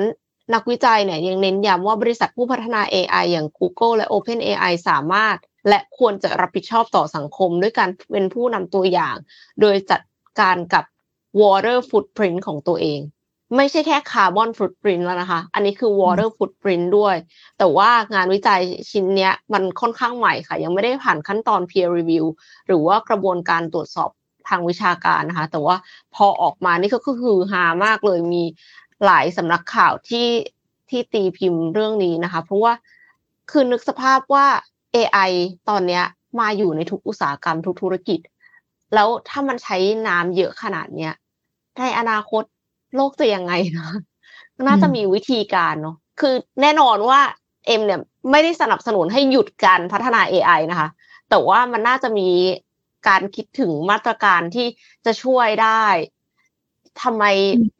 นักวิจัยเนี่ยยังเน้นย้ำว่าบริษัทผู้พัฒนา AI อย่าง Google และ OpenAI สามารถ และควรจะรับผิดชอบต่อสังคม ด้วยการเป็นผู้นำตัวอย่าง โดยจัดการกับ water footprint ของตัวเอง ไม่ใช่แค่ carbon footprint แล้วนะคะ อันนี้คือ water footprint ด้วย แต่ว่างานวิจัยชิ้นนี้มันค่อนข้างใหม่ค่ะ ยังไม่ได้ผ่านขั้นตอน peer review หรือว่ากระบวนการตรวจสอบทางวิชาการนะคะ แต่ว่าพอออกมานี่ก็คือฮามากเลยมีหลายสำนักข่าวที่ที่ตีพิมพ์เรื่องนี้นะคะ เพราะว่าคือนึกสภาพว่า AI ตอนเนี้ยมาอยู่ในทุกอุตสาหกรรมทุกธุรกิจ แล้วถ้ามันใช้น้ำเยอะขนาดเนี้ยในอนาคตโลกจะยังไงนะน่าจะมีวิธีการเนาะคือแน่นอนว่าเอ็มเนี่ยไม่ได้สนับสนุนให้หยุดการพัฒนา AI นะคะ แต่ว่ามันน่าจะมีการคิดถึงมาตรการที่จะช่วยได้ทำไม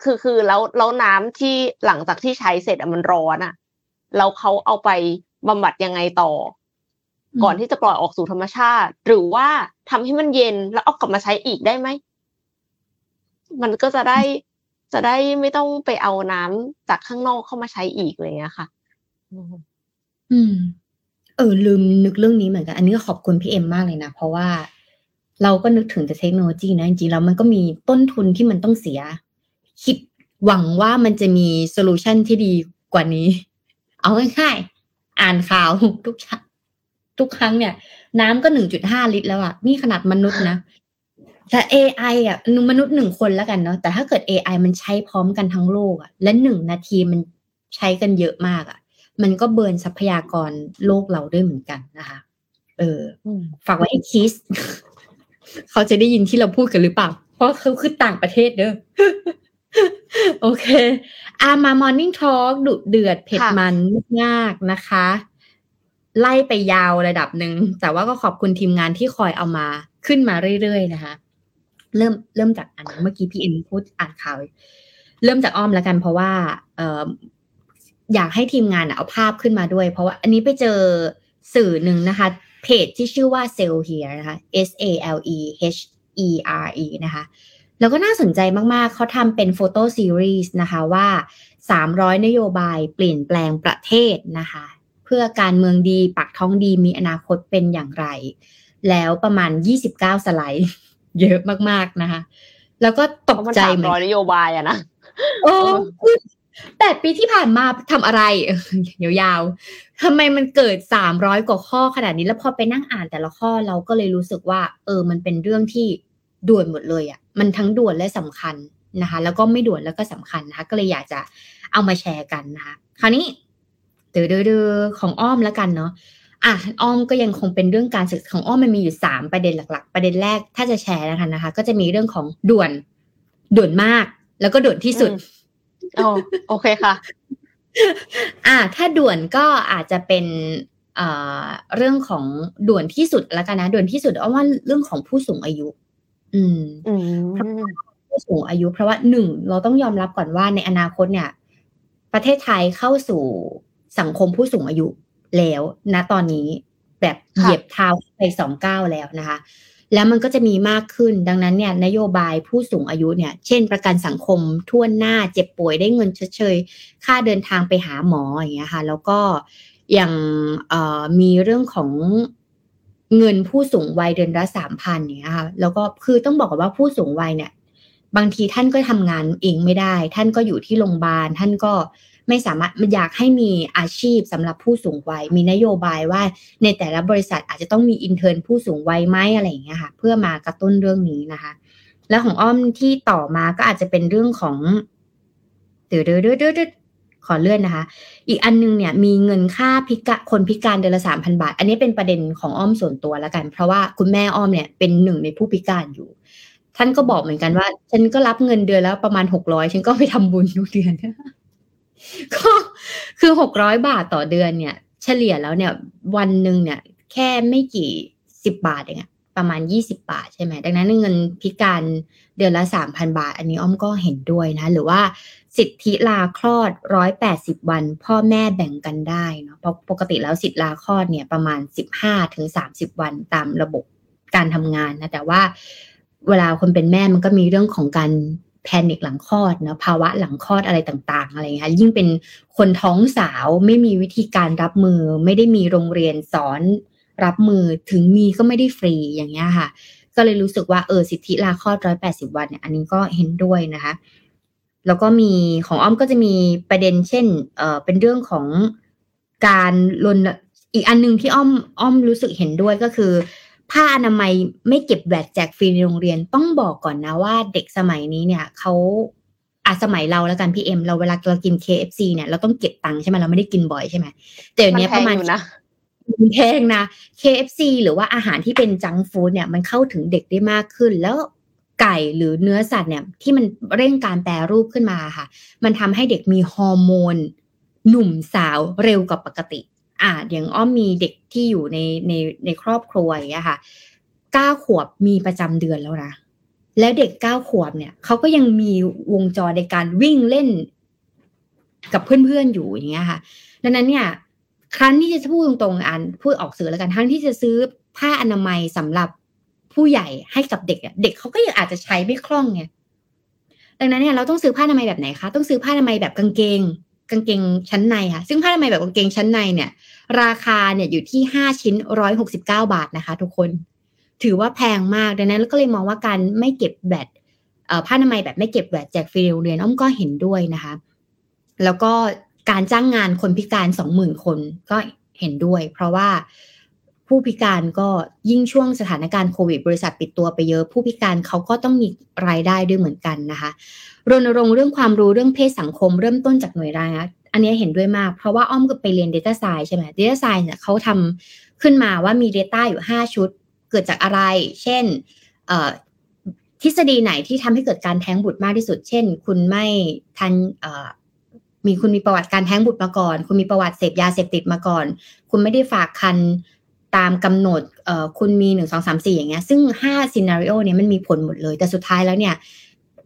คือคือแล้วแล้วน้ำที่หลังจากที่ใช้เสร็จมันร้อนอะแล้วเขาเอาไปบำบัดยังไงต่อ ก่อนที่จะปล่อยออกสู่ธรรมชาติ หรือว่าทำให้มันเย็นแล้วเอากลับมาใช้อีกได้ไหมมันก็จะได้จะได้ไม่ต้องไปเอาน้ำจากข้างนอกเข้ามาใช้อีกเลยอะค่ะ อืม เออ ลืมนึกเรื่องนี้เหมือนกัน อันนี้ก็ขอบคุณพี่เอ็มมากเลยนะ เพราะว่าเราก็นึกถึงแต่เทคโนโลยีนะจริงๆแล้วมันก็มีต้นทุนที่มันต้องเสีย คิดหวังว่ามันจะมี solution ที่ดีกว่านี้ เอาง่ายๆ อ่านข่าวทุก ทุกครั้งเนี่ย น้ำก็หนึ่งจุดห้าลิตรแล้วอะนี่ขนาดมนุษย์นะแต่ AI อะมนุษย์หนึ่งคนแล้วกันเนาะแต่ถ้าเกิด AI มันใช้พร้อมกันทั้งโลกอะ และหนึ่งนาทีมันใช้กันเยอะมากอะ มันก็ burn ทรัพยากรโลกเราด้วยเหมือนกันนะคะ เออฝากไว้ให้คิดเขาจะได้ยินที่เราพูดกันหรือเปล่า เพราะเขาคือต่างประเทศเด้อโอเค อามามอร์นิ่งทอล์กดุเดือดเผ็ดมันมากนะคะ ไล่ไปยาวระดับหนึ่งแต่ว่าก็ขอบคุณทีมงานที่คอยเอามาขึ้นมาเรื่อยๆนะคะเริ่มเริ่มจากอันเมื่อกี้พี่เอ็นพูดอ่านข่าวเริ่มจากอ้อมแล้วกันเพราะว่าเอออยากให้ทีมงานเอาภาพขึ้นมาด้วย เพราะว่าอันนี้ไปเจอสื่อหนึ่งนะคะ เพจที่ชื่อว่า Sell Here นะคะ S A L E H E R E นะคะแล้วก็น่าสนใจมาก ๆ เขาทำเป็นโฟโต้ซีรีส์นะคะว่า 300 นโยบายเปลี่ยนแปลงประเทศนะคะ เพื่อการเมืองดีปักท้องดีมีอนาคตเป็นอย่างไร แล้วประมาณ 29 สไลด์ เยอะมากๆนะคะ แล้วก็ตกใจเหมือนนโยบายอะนะโอ้แปดปีที่ผ่านมาทำอะไรยาวๆทำไมมันเกิดสามร้อยกว่าข้อขนาดนี้ แล้วพอไปนั่งอ่านแต่ละข้อเราก็เลยรู้สึกว่า เออ มันเป็นเรื่องที่ด่วนหมดเลยอะ่ะ มันทั้งด่วนและสำคัญนะคะ แล้วก็ไม่ด่วนแล้วก็สำคัญนะคะ ก็เลยอยากจะเอามาแชร์กันนะคะ คราวนี้เดือดของอ้อมแล้วกันเนาะอะอ้อมก็ยังคงเป็นเรื่องการศึกของอ้อมมันมีอยู่สามประเด็นหลัก ๆ ประเด็นแรกถ้าจะแชร์นะคะนะคะ ก็จะมีเรื่องของด่วนด่วนมาก แล้วก็ด่วนที่สุดอ๋อโอเคค่ะ อ่า ถ้าด่วนก็อาจจะเป็นอ่าเรื่องของด่วนที่สุดแล้วกันนะด่วนที่สุดเอาว่าเรื่องของผู้สูงอายุ อืมผู้สูงอายุ เพราะว่าหนึ่งเราต้องยอมรับก่อนว่าในอนาคตเนี่ย ประเทศไทยเข้าสู่ สังคมผู้สูงอายุแล้วนะตอนนี้แบบเหยียบเท้าไปสองก้าวแล้วนะคะ แล้วมันก็จะมีมากขึ้นดังนั้นเนี่ยนโยบายผู้สูงอายุเนี่ย เช่น ประกันสังคมทั่วหน้าเจ็บป่วยได้เงินเฉยๆค่าเดินทางไปหาหมออย่างเงี้ยค่ะ แล้วก็อย่างมีเรื่องของเงินผู้สูงวัยเดือนละสามพันเนี่ยค่ะแล้วก็คือต้องบอกว่าผู้สูงวัยเนี่ย บางทีท่านก็ทำงานเองไม่ได้ ท่านก็อยู่ที่โรงพยาบาลท่านก็ ไม่สามารถอยากให้มีอาชีพสำหรับผู้สูงวัย มีนโยบายว่าในแต่ละบริษัทอาจจะต้องมี intern ผู้สูงวัยไหมอะไรอย่างเงี้ยค่ะ เพื่อมากระตุ้นเรื่องนี้นะคะ แล้วของอ้อมที่ต่อมาก็อาจจะเป็นเรื่องของเดือดเดือดเดือดขอเลื่อนนะคะ อีกอันนึงเนี่ยมีเงินค่าพิกะคนพิการเดือนละสามพันบาท อันนี้เป็นประเด็นของอ้อมส่วนตัวแล้วกัน เพราะว่าคุณแม่อ้อมเนี่ยเป็นหนึ่งในผู้พิการอยู่ ท่านก็บอกเหมือนกันว่า ฉันก็รับเงินเดือนแล้วประมาณหกร้อยฉันก็ไปทำบุญทุกเดือน ก็คือหกร้อยบาทต่อเดือนเนี่ย เฉลี่ยแล้วเนี่ย วันหนึ่งเนี่ย แค่ไม่กี่สิบบาทเองอะประมาณยี่สิบาทใช่ไหม ดังนั้นเงินพิการเดือนละสามพันบาท อันนี้อ้อมก็เห็นด้วยนะ หรือว่าสิทธิลาคลอดร้อยแปดสิบวัน พ่อแม่แบ่งกันได้เนาะ เพราะปกติแล้วสิทธิลาคลอดเนี่ยประมาณสิบห้าถึงสามสิบวันตามระบบการทำงานนะ แต่ว่าเวลาคนเป็นแม่มันก็มีเรื่องของการ แพนิคหลังคลอดนะภาวะหลังคลอดอะไรต่างๆอะไรเงี้ยยิ่งเป็นคนท้องสาวไม่มีวิธีการรับมือ ไม่ได้มีโรงเรียนสอนรับมือถึงมีก็ไม่ได้ฟรีอย่างเงี้ยค่ะ ก็เลยรู้สึกว่าเออสิทธิลาคลอดร้อยแปดสิบวันเนี่ยอันนี้ก็เห็นด้วยนะคะ แล้วก็มีของอ้อมก็จะมีประเด็นเช่นเออเป็นเรื่องของการลนอีกอันหนึ่งที่อ้อมอ้อมรู้สึกเห็นด้วยก็คือ ผ้าอนามัยไม่เก็บแวดแจกฟรีในโรงเรียนต้องบอกก่อนนะว่าเด็กสมัยนี้เนี่ยเขาอาสมัยเราแล้วกันพี่เอ็มเราเวลาเรากิน KFC เนี่ยเราต้องเก็บตังค์ใช่ไหมเราไม่ได้กินบ่อยใช่ไหมแต่เดี๋ยวนี้ประมาณนะแพงนะ KFC หรือว่าอาหารที่เป็นจังฟู้ดเนี่ยมันเข้าถึงเด็กได้มากขึ้น แล้วไก่หรือเนื้อสัตว์เนี่ยที่มันเร่งการแปรรูปขึ้นมาค่ะ มันทำให้เด็กมีฮอร์โมนหนุ่มสาวเร็วกว่าปกติ อ่าอย่างอ้อมมีเด็กที่อยู่ในในในครอบครัวอย่างเงี้ยค่ะเก้าขวบมีประจำเดือนแล้วนะแล้วเด็กเก้าขวบเนี่ยเขาก็ยังมีวงจรในการวิ่งเล่น กับเพื่อนๆอยู่อย่างเงี้ยค่ะ ดังนั้นเนี่ย ครั้นที่จะพูดตรงๆอันพูดออกสื่อแล้วกันทั้งที่จะซื้อผ้าอนามัยสำหรับผู้ใหญ่ให้กับเด็กเด็กเขาก็ยังอาจจะใช้ไม่คล่องไงดังนั้นเนี่ยเราต้องซื้อผ้าอนามัยแบบไหนคะต้องซื้อผ้าอนามัยแบบกางเกง กางเกงชั้นในค่ะ ซึ่งผ้าอนามัยแบบกางเกงชั้นในเนี่ย ราคาเนี่ยอยู่ที่ห้าชิ้นร้อยหกสิบเก้าบาทนะคะ ทุกคน ถือว่าแพงมากดังนั้นก็เลยมองว่าการไม่เก็บแบตผ้าอนามัยแบบไม่เก็บแบตแจกฟรีเรียนอ้อมก็เห็นด้วยนะคะ แล้วก็การจ้างงานคนพิการสองหมื่นคนก็เห็นด้วย เพราะว่าผู้พิการก็ยิ่งช่วงสถานการณ์โควิด บริษัทปิดตัวไปเยอะ ผู้พิการเขาก็ต้องมีรายได้ด้วยเหมือนกันนะคะ รณรงค์เรื่องความรู้เรื่องเพศสังคมเริ่มต้นจากหน่วยงานอันนี้เห็นด้วยมาก เพราะว่าอ้อมก็ไปเรียน Data Science ใช่ไหม Data Science เนี่ยเขาทำขึ้นมาว่ามี Data อยู่ 5 ชุด เกิดจากอะไร เช่นทฤษฎีไหนที่ทำให้เกิดการแท้งบุตรมากที่สุด เช่น คุณไม่ทันมีคุณมีประวัติการแท้งบุตรมาก่อน คุณมีประวัติเสพยาเสพติดมาก่อน คุณไม่ได้ฝากคันตามกำหนดคุณมีหนึ่งสองสามสี่อย่างเงี้ย ซึ่งห้าซีนารีโอเนี่ยมันมีผลหมดเลย แต่สุดท้ายแล้วเนี่ย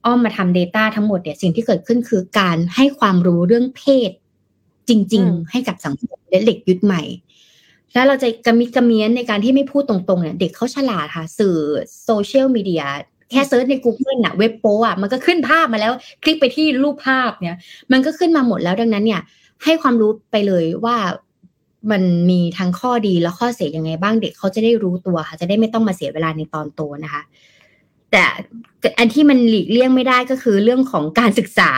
อ้อมมาทำ Data ทั้งหมดเนี่ยสิ่งที่เกิดขึ้นคือการให้ความรู้เรื่องเพศ จริง ๆ ให้กับสังคมและเด็กยุคใหม่ แล้วเราจะกระมิดกระเมียนในการที่ไม่พูดตรงๆเนี่ยเด็กเขาฉลาดค่ะ สื่อโซเชียลมีเดียแค่เซิร์ชใน Google น่ะเว็บโป้อะมันก็ขึ้นภาพมาแล้ว คลิกไปที่รูปภาพเนี่ย มันก็ขึ้นมาหมดแล้วดังนั้นเนี่ย ให้ความรู้ไปเลยว่ามันมีทั้งข้อดีและข้อเสียยังไงบ้างเด็กเขาจะได้รู้ตัวค่ะ จะได้ไม่ต้องมาเสียเวลาในตอนโตนะคะ แต่อันที่มันหลีกเลี่ยงไม่ได้ก็คือเรื่องของการศึกษา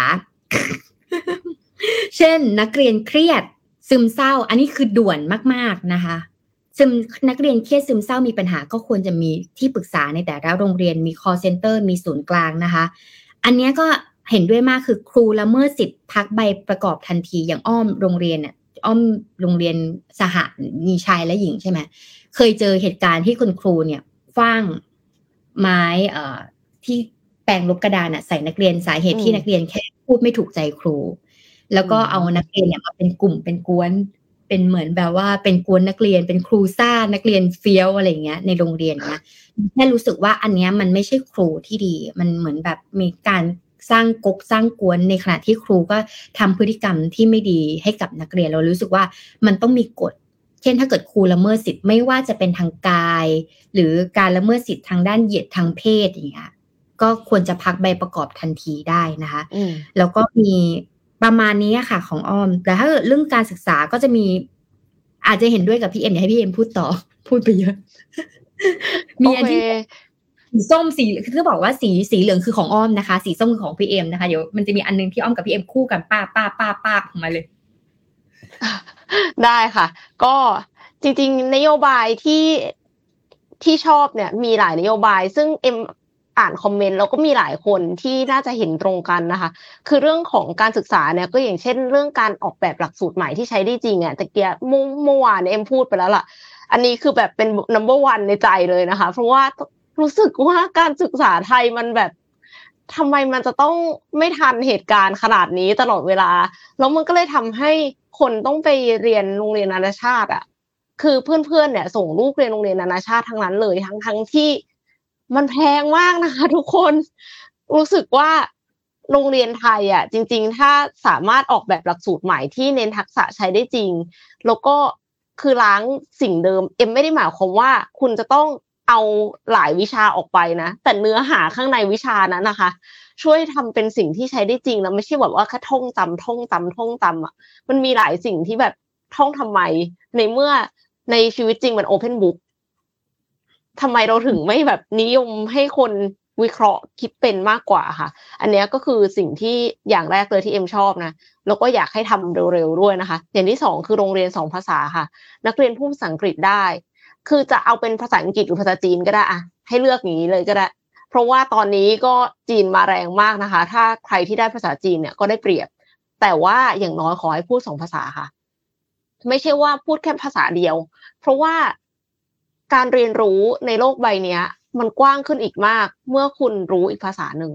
เช่น นักเรียนเครียดซึมเศร้า อันนี้คือด่วนมาก ๆนะคะซึมนักเรียนเครียดซึมเศร้ามีปัญหาก็ควรจะมีที่ปรึกษาในแต่ละโรงเรียนมี call center มีศูนย์กลางนะคะ อันนี้ก็เห็นด้วยมากคือครูละเมิดสิทธิ์พักใบประกอบทันทีอย่างอ้อมโรงเรียนเนี่ยอ้อมโรงเรียนสหมีชายและหญิงใช่ไหมเคยเจอเหตุการณ์ที่คุณครูเนี่ยฟ้าง ไม้เอ่อที่แปลงลบกระดานอะใส่นักเรียนสาเหตุที่นักเรียนแค่พูดไม่ถูกใจครู แล้วก็เอานักเรียนเนี่ยมาเป็นกลุ่มเป็นกวน เป็นเหมือนแบบว่าเป็นกวนนักเรียนเป็นครูซ่านักเรียนเฟี้ยวอะไรเงี้ยในโรงเรียนนะแค่รู้สึกว่าอันเนี้ยมันไม่ใช่ครูที่ดี มันเหมือนแบบมีการสร้างกกสร้างกวนในขณะที่ครูก็ทำพฤติกรรมที่ไม่ดีให้กับนักเรียนเรารู้สึกว่ามันต้องมีกฎ เช่นถ้าเกิดครูละเมิดสิทธิ์ไม่ว่าจะเป็นทางกาย หรือการละเมิดสิทธิ์ทางด้านเหยียดทางเพศอย่างเงี้ยก็ควรจะพักใบประกอบทันทีได้นะคะแล้วก็มีประมาณนี้ค่ะของอ้อม แต่ถ้าเรื่องการศึกษาก็จะมีอาจจะเห็นด้วยกับพี่เอ็มอยากให้พี่เอ็มพูดต่อ พูดไปเยอะ มีอันที่สีส้มสีคือบอกว่าสีสีเหลืองคือของอ้อมนะคะ สีส้มคือของพี่เอ็มนะคะเดี๋ยวมันจะมีอันนึงที่อ้อมกับพี่เอ็มคู่กันป้าป้าป้าป้าออกมาเลย ได้ค่ะ ก็จริง ๆ นโยบายที่ที่ชอบเนี่ย มีหลายนโยบาย ซึ่งเอ็มอ่านคอมเมนต์แล้วก็มีหลายคนที่น่าจะเห็นตรงกันนะคะ คือเรื่องของการศึกษาเนี่ยก็อย่างเช่น เรื่องการออกแบบหลักสูตรใหม่ที่ใช้ได้จริงอะตะเกียเมื่อวานเอ็มพูดไปแล้วล่ะ อันนี้คือแบบเป็น number one ในใจเลยนะคะ เพราะว่ารู้สึกว่าการศึกษาไทยมันแบบทำไมมันจะต้องไม่ทันเหตุการณ์ขนาดนี้ตลอดเวลา แล้วมันก็เลยทำให้ คนต้องไปเรียนโรงเรียนนานาชาติอะคือเพื่อนๆเนี่ยส่งลูกเรียนโรงเรียนนานาชาติทั้งนั้นเลยทั้งทั้งที่มันแพงมากนะคะ ทุกคนรู้สึกว่าโรงเรียนไทยอะ จริง ๆ ถ้าสามารถออกแบบหลักสูตรใหม่ที่เน้นทักษะใช้ได้จริง แล้วก็คือล้างสิ่งเดิม เอ็มไม่ได้หมายความว่าคุณจะต้องเอาหลายวิชาออกไปนะ แต่เนื้อหาข้างในวิชานั้นนะคะ ช่วยทำเป็นสิ่งที่ใช้ได้จริงแล้วไม่ใช่แบบว่าแค่ท่องจำท่องจำท่องจำอะมันมีหลายสิ่งที่แบบท่องทำไม ในเมื่อในชีวิตจริงมันโอเพนบุ๊กทำไมเราถึงไม่แบบนิยมให้คนวิเคราะห์คิดเป็นมากกว่าค่ะ อันนี้ก็คือสิ่งที่อย่างแรกเลยที่เอ็มชอบนะ แล้วก็อยากให้ทำเร็วๆด้วยนะคะ อย่างที่สองคือโรงเรียนสองภาษาค่ะ นักเรียนพูดภาษาอังกฤษได้ คือจะเอาเป็นภาษาอังกฤษหรือภาษาจีนก็ได้อะให้เลือกอย่างนี้เลยก็ได้ เพราะว่าตอนนี้ก็จีนมาแรงมากนะคะ ถ้าใครที่ได้ภาษาจีนเนี่ยก็ได้เปรียบ แต่ว่าอย่างน้อยขอให้พูดสองภาษาค่ะ ไม่ใช่ว่าพูดแค่ภาษาเดียว เพราะว่าการเรียนรู้ในโลกใบเนี้ยมันกว้างขึ้นอีกมาก เมื่อคุณรู้อีกภาษาหนึ่ง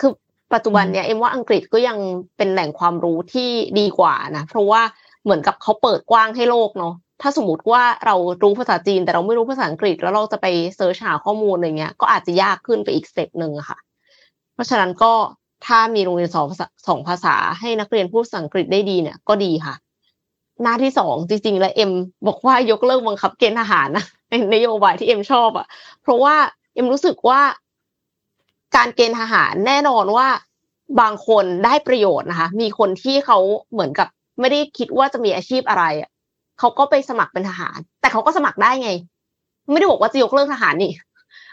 คือปัจจุบันเนี้ยเอ็มว่าอังกฤษก็ยังเป็นแหล่งความรู้ที่ดีกว่านะเพราะว่าเหมือนกับเขาเปิดกว้างให้โลกเนาะ ถ้าสมมติว่าเรารู้ภาษาจีน แต่เราไม่รู้ภาษาอังกฤษ แล้วเราจะไป search หาข้อมูลอะไรเงี้ย ก็อาจจะยากขึ้นไปอีก step หนึ่งค่ะ เพราะฉะนั้นก็ถ้ามีโรงเรียนสองภาษาสองภาษาให้นักเรียนพูดภาษาอังกฤษได้ดีเนี่ย ก็ดีค่ะ หน้าที่สองจริง ๆ แล้วเอ็มบอกว่ายกเลิกบังคับเกณฑ์ทหารนะเป็นโยบายที่เอ็มชอบอะ เพราะว่าเอ็มรู้สึกว่าการเกณฑ์ทหารแน่นอนว่าบางคนได้ประโยชน์นะคะ มีคนที่เขาเหมือนกับไม่ได้คิดว่าจะมีอาชีพอะไรอะ เขาก็ไปสมัครเป็นทหาร แต่เขาก็สมัครได้ไง ไม่ได้บอกว่าจะยกเลิกทหารนี่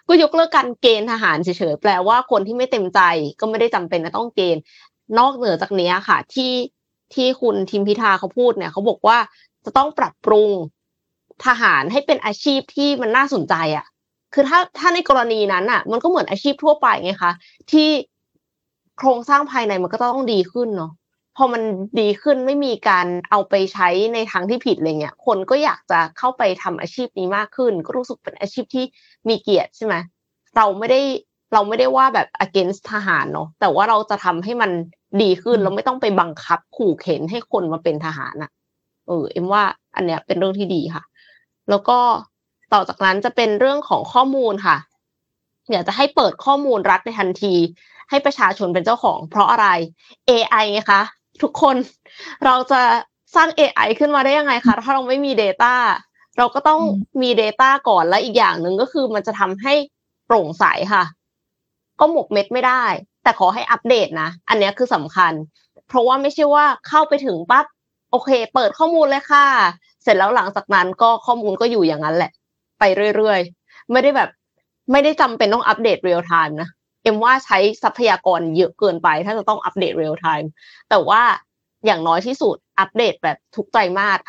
ก็ยกเลิกการเกณฑ์ทหารเฉยๆแปลว่าคนที่ไม่เต็มใจก็ไม่ได้จำเป็นจะต้องเกณฑ์ นอกเหนือจากนี้ค่ะ ที่ที่คุณทิมพิธาเขาพูดเนี่ยเขาบอกว่าจะต้องปรับปรุงทหารให้เป็นอาชีพที่มันน่าสนใจอะ่ะ คือถ้าถ้าในกรณีนั้นอะ มันก็เหมือนอาชีพทั่วไปไงคะที่โครงสร้างภายในมันก็ต้องดีขึ้นเนาะ พอมันดีขึ้นไม่มีการเอาไปใช้ในทางที่ผิดอะไรเงี้ย คนก็อยากจะเข้าไปทำอาชีพนี้มากขึ้น ก็รู้สึกเป็นอาชีพที่มีเกียรติใช่ไหมเราไม่ได้เราไม่ได้ว่าแบบ against ทหารเนาะแต่ว่าเราจะทำให้มันดีขึ้นเราไม่ต้องไปบังคับขู่เข็นให้คนมาเป็นทหารอะเออเอ็มว่า อันเนี้ยเป็นเรื่องที่ดีค่ะ แล้วก็ต่อจากนั้นจะเป็นเรื่องของข้อมูลค่ะอยากจะให้เปิดข้อมูลรัฐในทันที ให้ประชาชนเป็นเจ้าของ เพราะอะไร AI ไงคะ ทุกคนเราจะสร้าง AI ขึ้นมาได้ยังไงคะถ้าเราไม่มี Data เราก็ต้องมี Data ก่อนและอีกอย่างหนึ่งก็คือมันจะทำให้โปร่งใสค่ะ ก็หมกเม็ดไม่ได้ แต่ขอให้อัปเดตนะ อันนี้คือสำคัญ เพราะว่าไม่ใช่ว่าเข้าไปถึงปั๊บโอเค เปิดข้อมูลเลยค่ะ เสร็จแล้วหลังจากนั้นก็ข้อมูลก็อยู่อย่างนั้นแหละ ไปเรื่อยๆ ไม่ได้แบบ ไม่ได้จำเป็นต้องอัปเดต real-time นะ เอ็มว่าใช้ทรัพยากรเยอะเกินไป ถ้าจะต้องอัปเดต real-time แต่ว่าอย่างน้อยที่สุดอัปเดตแบบทุกไตรมาส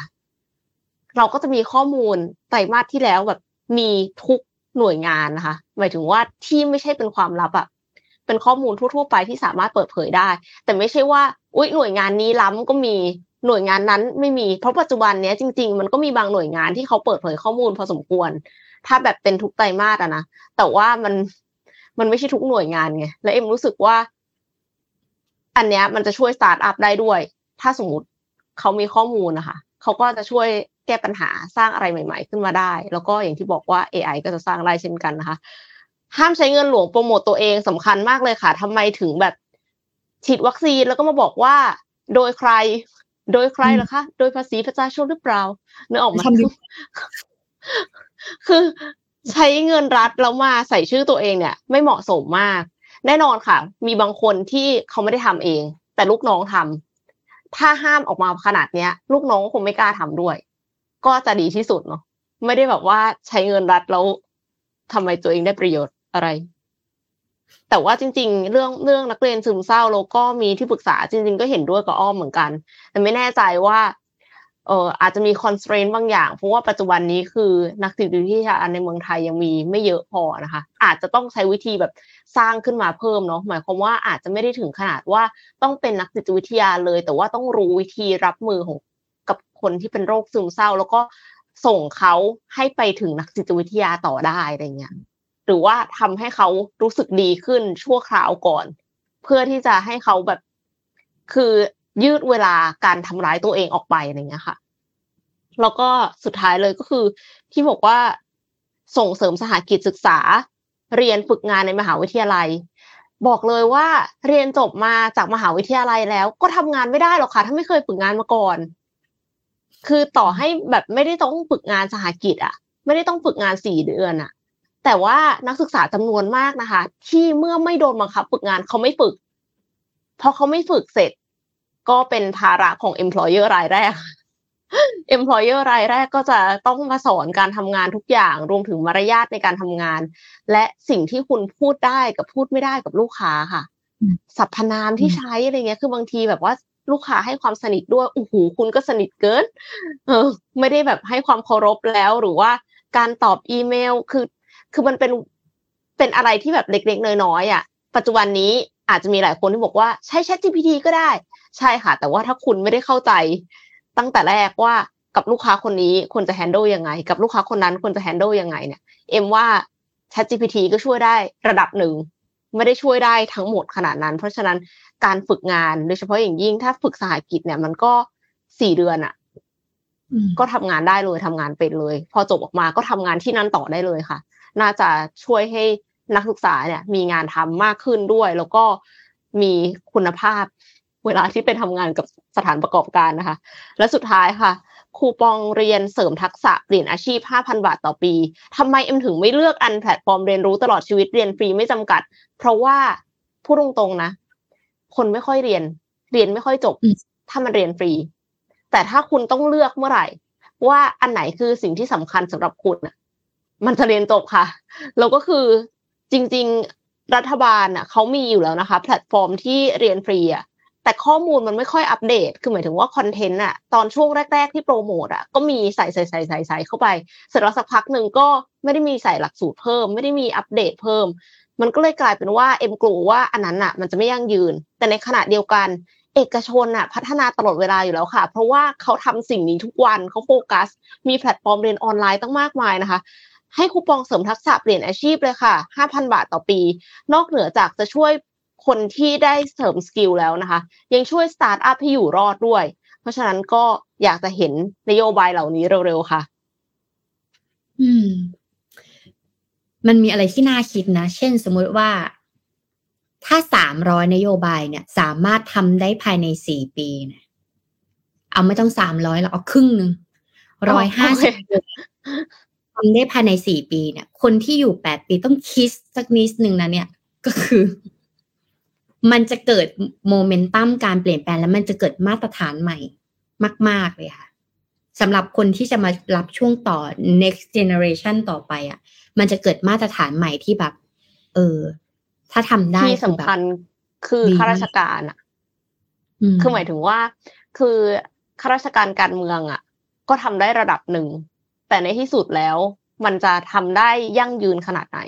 เราก็จะมีข้อมูลไตรมาสที่แล้วแบบมีทุกหน่วยงานนะคะหมายถึงว่าที่ไม่ใช่เป็นความลับอะเป็นข้อมูลทั่วๆไปที่สามารถเปิดเผยได้ แต่ไม่ใช่ว่าอุ้ยหน่วยงานนี้ล้ำก็มีหน่วยงานนั้นไม่มีเพราะปัจจุบันเนี้ยจริง ๆ มันก็มีบางหน่วยงานที่เขาเปิดเผยข้อมูลพอสมควร ถ้าแบบเป็นทุกไตรมาสอะนะแต่ว่ามัน มันไม่ใช่ทุกหน่วยงานไงและเอ็มรู้สึกว่า อันเนี้ยมันจะช่วยสตาร์ทอัพได้ด้วย ถ้าสมมติเขามีข้อมูลนะคะเขาก็จะช่วยแก้ปัญหาสร้างอะไรใหม่ ๆ ขึ้นมาได้ แล้วก็อย่างที่บอกว่า AI ก็จะสร้างได้เช่นกันนะคะ ห้ามใช้เงินหลวงโปรโมตตัวเองสำคัญมากเลยค่ะทำไมถึงแบบฉีดวัคซีนแล้วก็มาบอกว่า โดยใคร โดยใครล่ะคะ โดยภาษีประชาชนหรือเปล่าเนื้อออกมาคือ ใช้เงินรัฐแล้วมาใส่ชื่อตัวเองเนี่ย ไม่เหมาะสมมาก แน่นอนค่ะ มีบางคนที่เขาไม่ได้ทำเอง แต่ลูกน้องทำถ้าห้ามออกมาขนาดเนี้ย ลูกน้องคงไม่กล้าทำด้วย ก็จะดีที่สุดเนาะไม่ได้แบบว่าใช้เงินรัฐแล้วทำไมตัวเองได้ประโยชน์อะไร แต่ว่าจริง ๆ เรื่องเรื่องนักเรียนซึมเศร้าแล้วก็มีที่ปรึกษาจริง ๆ ก็เห็นด้วยกับอ้อมเหมือนกัน แต่ไม่แน่ใจว่า เอออาจจะมีคอนส t r a i n บางอย่าง เพราะว่าปัจจุบันนี้คือนักจิตวิทยาในเมืองไทยยังมีไม่เยอะพอนะคะ อาจจะต้องใช้วิธีแบบสร้างขึ้นมาเพิ่มเนาะหมายความว่าอาจจะไม่ได้ถึงขนาดว่าต้องเป็นนักจิตวิทยาเลย แต่ว่าต้องรู้วิธีรับมือของกับคนที่เป็นโรคซึมเศร้า แล้วก็ส่งเขาให้ไปถึงนักจิตวิทยาต่อได้อะไรเงี้ยหรือว่าทำให้เขารู้สึกดีขึ้นชั่วคราวก่อน เพื่อที่จะให้เขาแบบคือ ยืดเวลาการทำร้ายตัวเองออกไปอะไรเงี้ยค่ะ แล้วก็สุดท้ายเลยก็คือ ที่บอกว่าส่งเสริมสหกิจศึกษา เรียนฝึกงานในมหาวิทยาลัย บอกเลยว่าเรียนจบมาจากมหาวิทยาลัยแล้ว ก็ทำงานไม่ได้หรอกค่ะ ถ้าไม่เคยฝึกงานมาก่อน คือต่อให้แบบไม่ได้ต้องฝึกงานสหกิจอะไม่ได้ต้องฝึกงานสี่เดือนอะแต่ว่านักศึกษาจำนวนมากนะคะ ที่เมื่อไม่โดนบังคับ ฝึกงานเขาไม่ฝึกพอเขาไม่ฝึกเสร็จ ก็เป็นภาระของ employer รายแรก employer รายแรกก็จะต้องมาสอนการทำงานทุกอย่าง รวมถึงมารยาทในการทำงาน และสิ่งที่คุณพูดได้กับพูดไม่ได้กับลูกค้าค่ะสรรพนามที่ใช้อะไรเงี้ย คือบางทีแบบว่าลูกค้าให้ความสนิทด้วยโอ้โหคุณก็สนิทเกิน เออ ไม่ได้แบบให้ความเคารพแล้วหรือว่าการตอบอีเมลคือ คือมันเป็นเป็นอะไรที่แบบเล็กๆน้อยๆอะ ปัจจุบันนี้อาจจะมีหลายคนที่บอกว่าใช้ Chat GPT ก็ได้ ใช่ค่ะ แต่ว่าถ้าคุณไม่ได้เข้าใจตั้งแต่แรกว่ากับลูกค้าคนนี้ควรจะ handle ยังไง กับลูกค้าคนนั้นควรจะ handle ยังไงเนี่ย เอ็มว่า Chat GPT ก็ช่วยได้ระดับหนึ่ง ไม่ได้ช่วยได้ทั้งหมดขนาดนั้น เพราะฉะนั้นการฝึกงานโดยเฉพาะอย่างยิ่งถ้าฝึกสหกิจเนี่ยมันก็สี่เดือนอะก็ทำงานได้เลยทำงานเป็นเลย พอจบออกมาก็ทำงานที่นั่นต่อได้เลยค่ะ น่าจะช่วยให้นักศึกษาเนี่ย มีงานทำมากขึ้นด้วย แล้วก็มีคุณภาพ เวลาที่ไปทำงานกับสถานประกอบการนะคะ และสุดท้ายค่ะ คูปองเรียนเสริมทักษะเปลี่ยนอาชีพ 5,000 บาทต่อปีทำไมเอ็มถึงไม่เลือกอันแพลตฟอร์มเรียนรู้ตลอดชีวิตเรียนฟรีไม่จำกัด เพราะว่าพูดตรงๆนะ คนไม่ค่อยเรียน เรียนไม่ค่อยจบ ถ้ามันเรียนฟรี แต่ถ้าคุณต้องเลือกเมื่อไหร่ ว่าอันไหนคือสิ่งที่สำคัญสำหรับคุณน่ะมันจะเรียนจบค่ะ แล้วก็คือจริง ๆ รัฐบาลอะเขามีอยู่แล้วนะคะ แพลตฟอร์มที่เรียนฟรีอะ แต่ข้อมูลมันไม่ค่อยอัปเดต คือหมายถึงว่าคอนเทนต์อะตอนช่วงแรก ๆ ที่โปรโมทอะก็มีใส่ใส่ใส่ใส่ใส่เข้าไป เสร็จแล้วสักพักหนึ่งก็ไม่ได้มีใส่หลักสูตรเพิ่ม ไม่ได้มีอัปเดตเพิ่ม มันก็เลยกลายเป็นว่าเอ็มกลัวว่าอันนั้นอะมันจะไม่ยั่งยืน แต่ในขณะเดียวกัน เอกชนอะพัฒนาตลอดเวลาอยู่แล้วค่ะ เพราะว่าเขาทำสิ่งนี้ทุกวันเขาโฟกัส มีแพลตฟอร์มเรียนออนไลน์ตั้งมากมายนะคะให้คูปองเสริมทักษะเปลี่ยนอาชีพเลยค่ะ 5,000 บาทต่อปี นอกเหนือจากจะช่วย คนที่ได้เสริม skill แล้วนะคะ ยังช่วยสตาร์ทอัพให้อยู่รอดด้วย เพราะฉะนั้นก็อยากจะเห็นนโยบายเหล่านี้เร็วๆค่ะ อืม มันมีอะไรที่น่าคิดนะ เช่นสมมุติว่า ถ้าสามร้อยนโยบายเนี่ย สามารถทำได้ภายในสี่ปีเนี่ยเอาไม่ต้องสามร้อยเราเอาครึ่งหนึ่งร้อยห้าสิบทำได้ภายในสี่ปีเนี่ย คนที่อยู่แปดปีต้องคิดสักนิดหนึ่งนะเนี่ย ก็คือ มันจะเกิดโมเมนตัมการเปลี่ยนแปลงแล้วมันจะเกิดมาตรฐานใหม่มาก ๆ เลยค่ะสำหรับคนที่จะมารับช่วงต่อ next generation ต่อไปอะ่ะ มันจะเกิดมาตรฐานใหม่ที่แบบ เออ ถ้าทำได้ที่สำคัญคือข้าราชการอะคือหมายถึงว่า คือข้าราชการการเมืองอะ ก็ทำได้ระดับหนึ่ง แต่ในที่สุดแล้ว มันจะทำได้ยั่งยืนขนาดไหน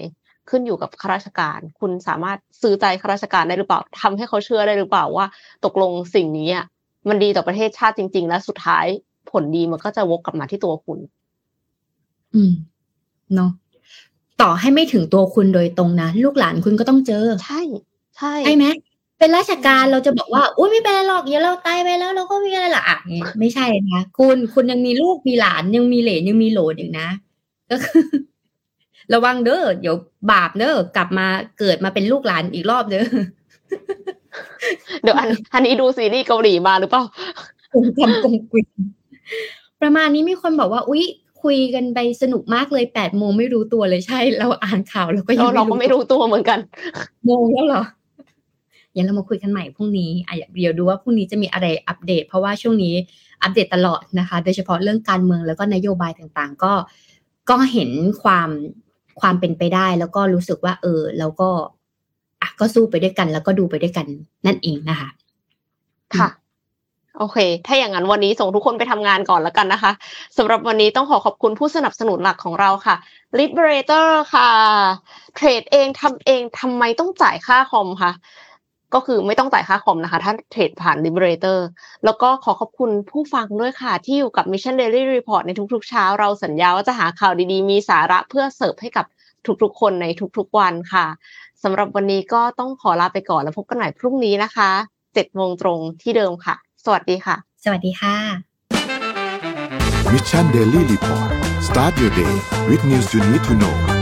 ขึ้นอยู่กับข้าราชการ คุณสามารถซื้อใจข้าราชการได้หรือเปล่าทำให้เขาเชื่อได้หรือเปล่าว่า ตกลงสิ่งนี้อะมันดีต่อประเทศชาติจริง ๆ และสุดท้ายผลดีมันก็จะวกกลับมาที่ตัวคุณ อืมเนาะต่อให้ไม่ถึงตัวคุณโดยตรงนะลูกหลานคุณก็ต้องเจอ ใช่ ใช่ใช่ไหมเป็นราชการเราจะบอกว่าอุ้ยไม่เป็นไรหรอกเดี๋ยวเราตายไปแล้ว เราก็มีอะไรละอะไม่ใช่นะคุณคุณยังมีลูกมีหลานยังมีเหลนยังมีโหลดอีกนะ ก็คือ ระวังเด้อเดี๋ยวบาปเด้อกลับมาเกิดมาเป็นลูกหลานอีกรอบเด้อเดี๋ยวอันอันนี้ดูซีรีส์เกาหลีมาหรือเปล่าทำกงกุยประมาณนี้มีคนบอกว่าอุ๊ยคุยกันไปสนุกมากเลยแปดโมงไม่รู้ตัวเลยใช่ เราอ่านข่าวเราก็ยังเราก็ไม่รู้ตัวเหมือนกันโมงแล้วเหรอยังเรามาคุยกันใหม่พรุ่งนี้อะเดี๋ยวดูว่าพรุ่งนี้จะมีอะไรอัปเดต เพราะว่าช่วงนี้อัปเดตตลอดนะคะ โดยเฉพาะเรื่องการเมืองแล้วก็นโยบายต่างๆ ก็ก็เห็นความ ความเป็นไปได้ แล้วก็รู้สึกว่า เออ แล้วก็อะก็สู้ไปด้วยกัน แล้วก็ดูไปด้วยกัน นั่นเองนะคะ ค่ะโอเค ถ้าอย่างนั้นวันนี้ส่งทุกคนไปทำงานก่อนแล้วกันนะคะสำหรับวันนี้ต้องขอขอบคุณผู้สนับสนุนหลักของเราค่ะ Liberator ค่ะ เทรดเองทำเองทำไมต้องจ่ายค่าคอมคะ ก็คือไม่ต้องจ่ายค่าคอมนะคะ ถ้าเทรดผ่าน Liberator แล้วก็ขอขอบคุณผู้ฟังด้วยค่ะ ที่อยู่กับ Mission Daily Report ในทุกๆเช้า เราสัญญาว่าจะหาข่าวดีๆ มีสาระเพื่อเสิร์ฟให้กับทุกๆ คนในทุกๆวันค่ะสำหรับวันนี้ก็ต้องขอลาไปก่อนแล้วพบกันใหม่พรุ่งนี้นะคะเจ็ดโมงตรงที่เดิมค่ะ สวัสดีค่ะ สวัสดีค่ะ Mission Daily Report start your day with news you need to know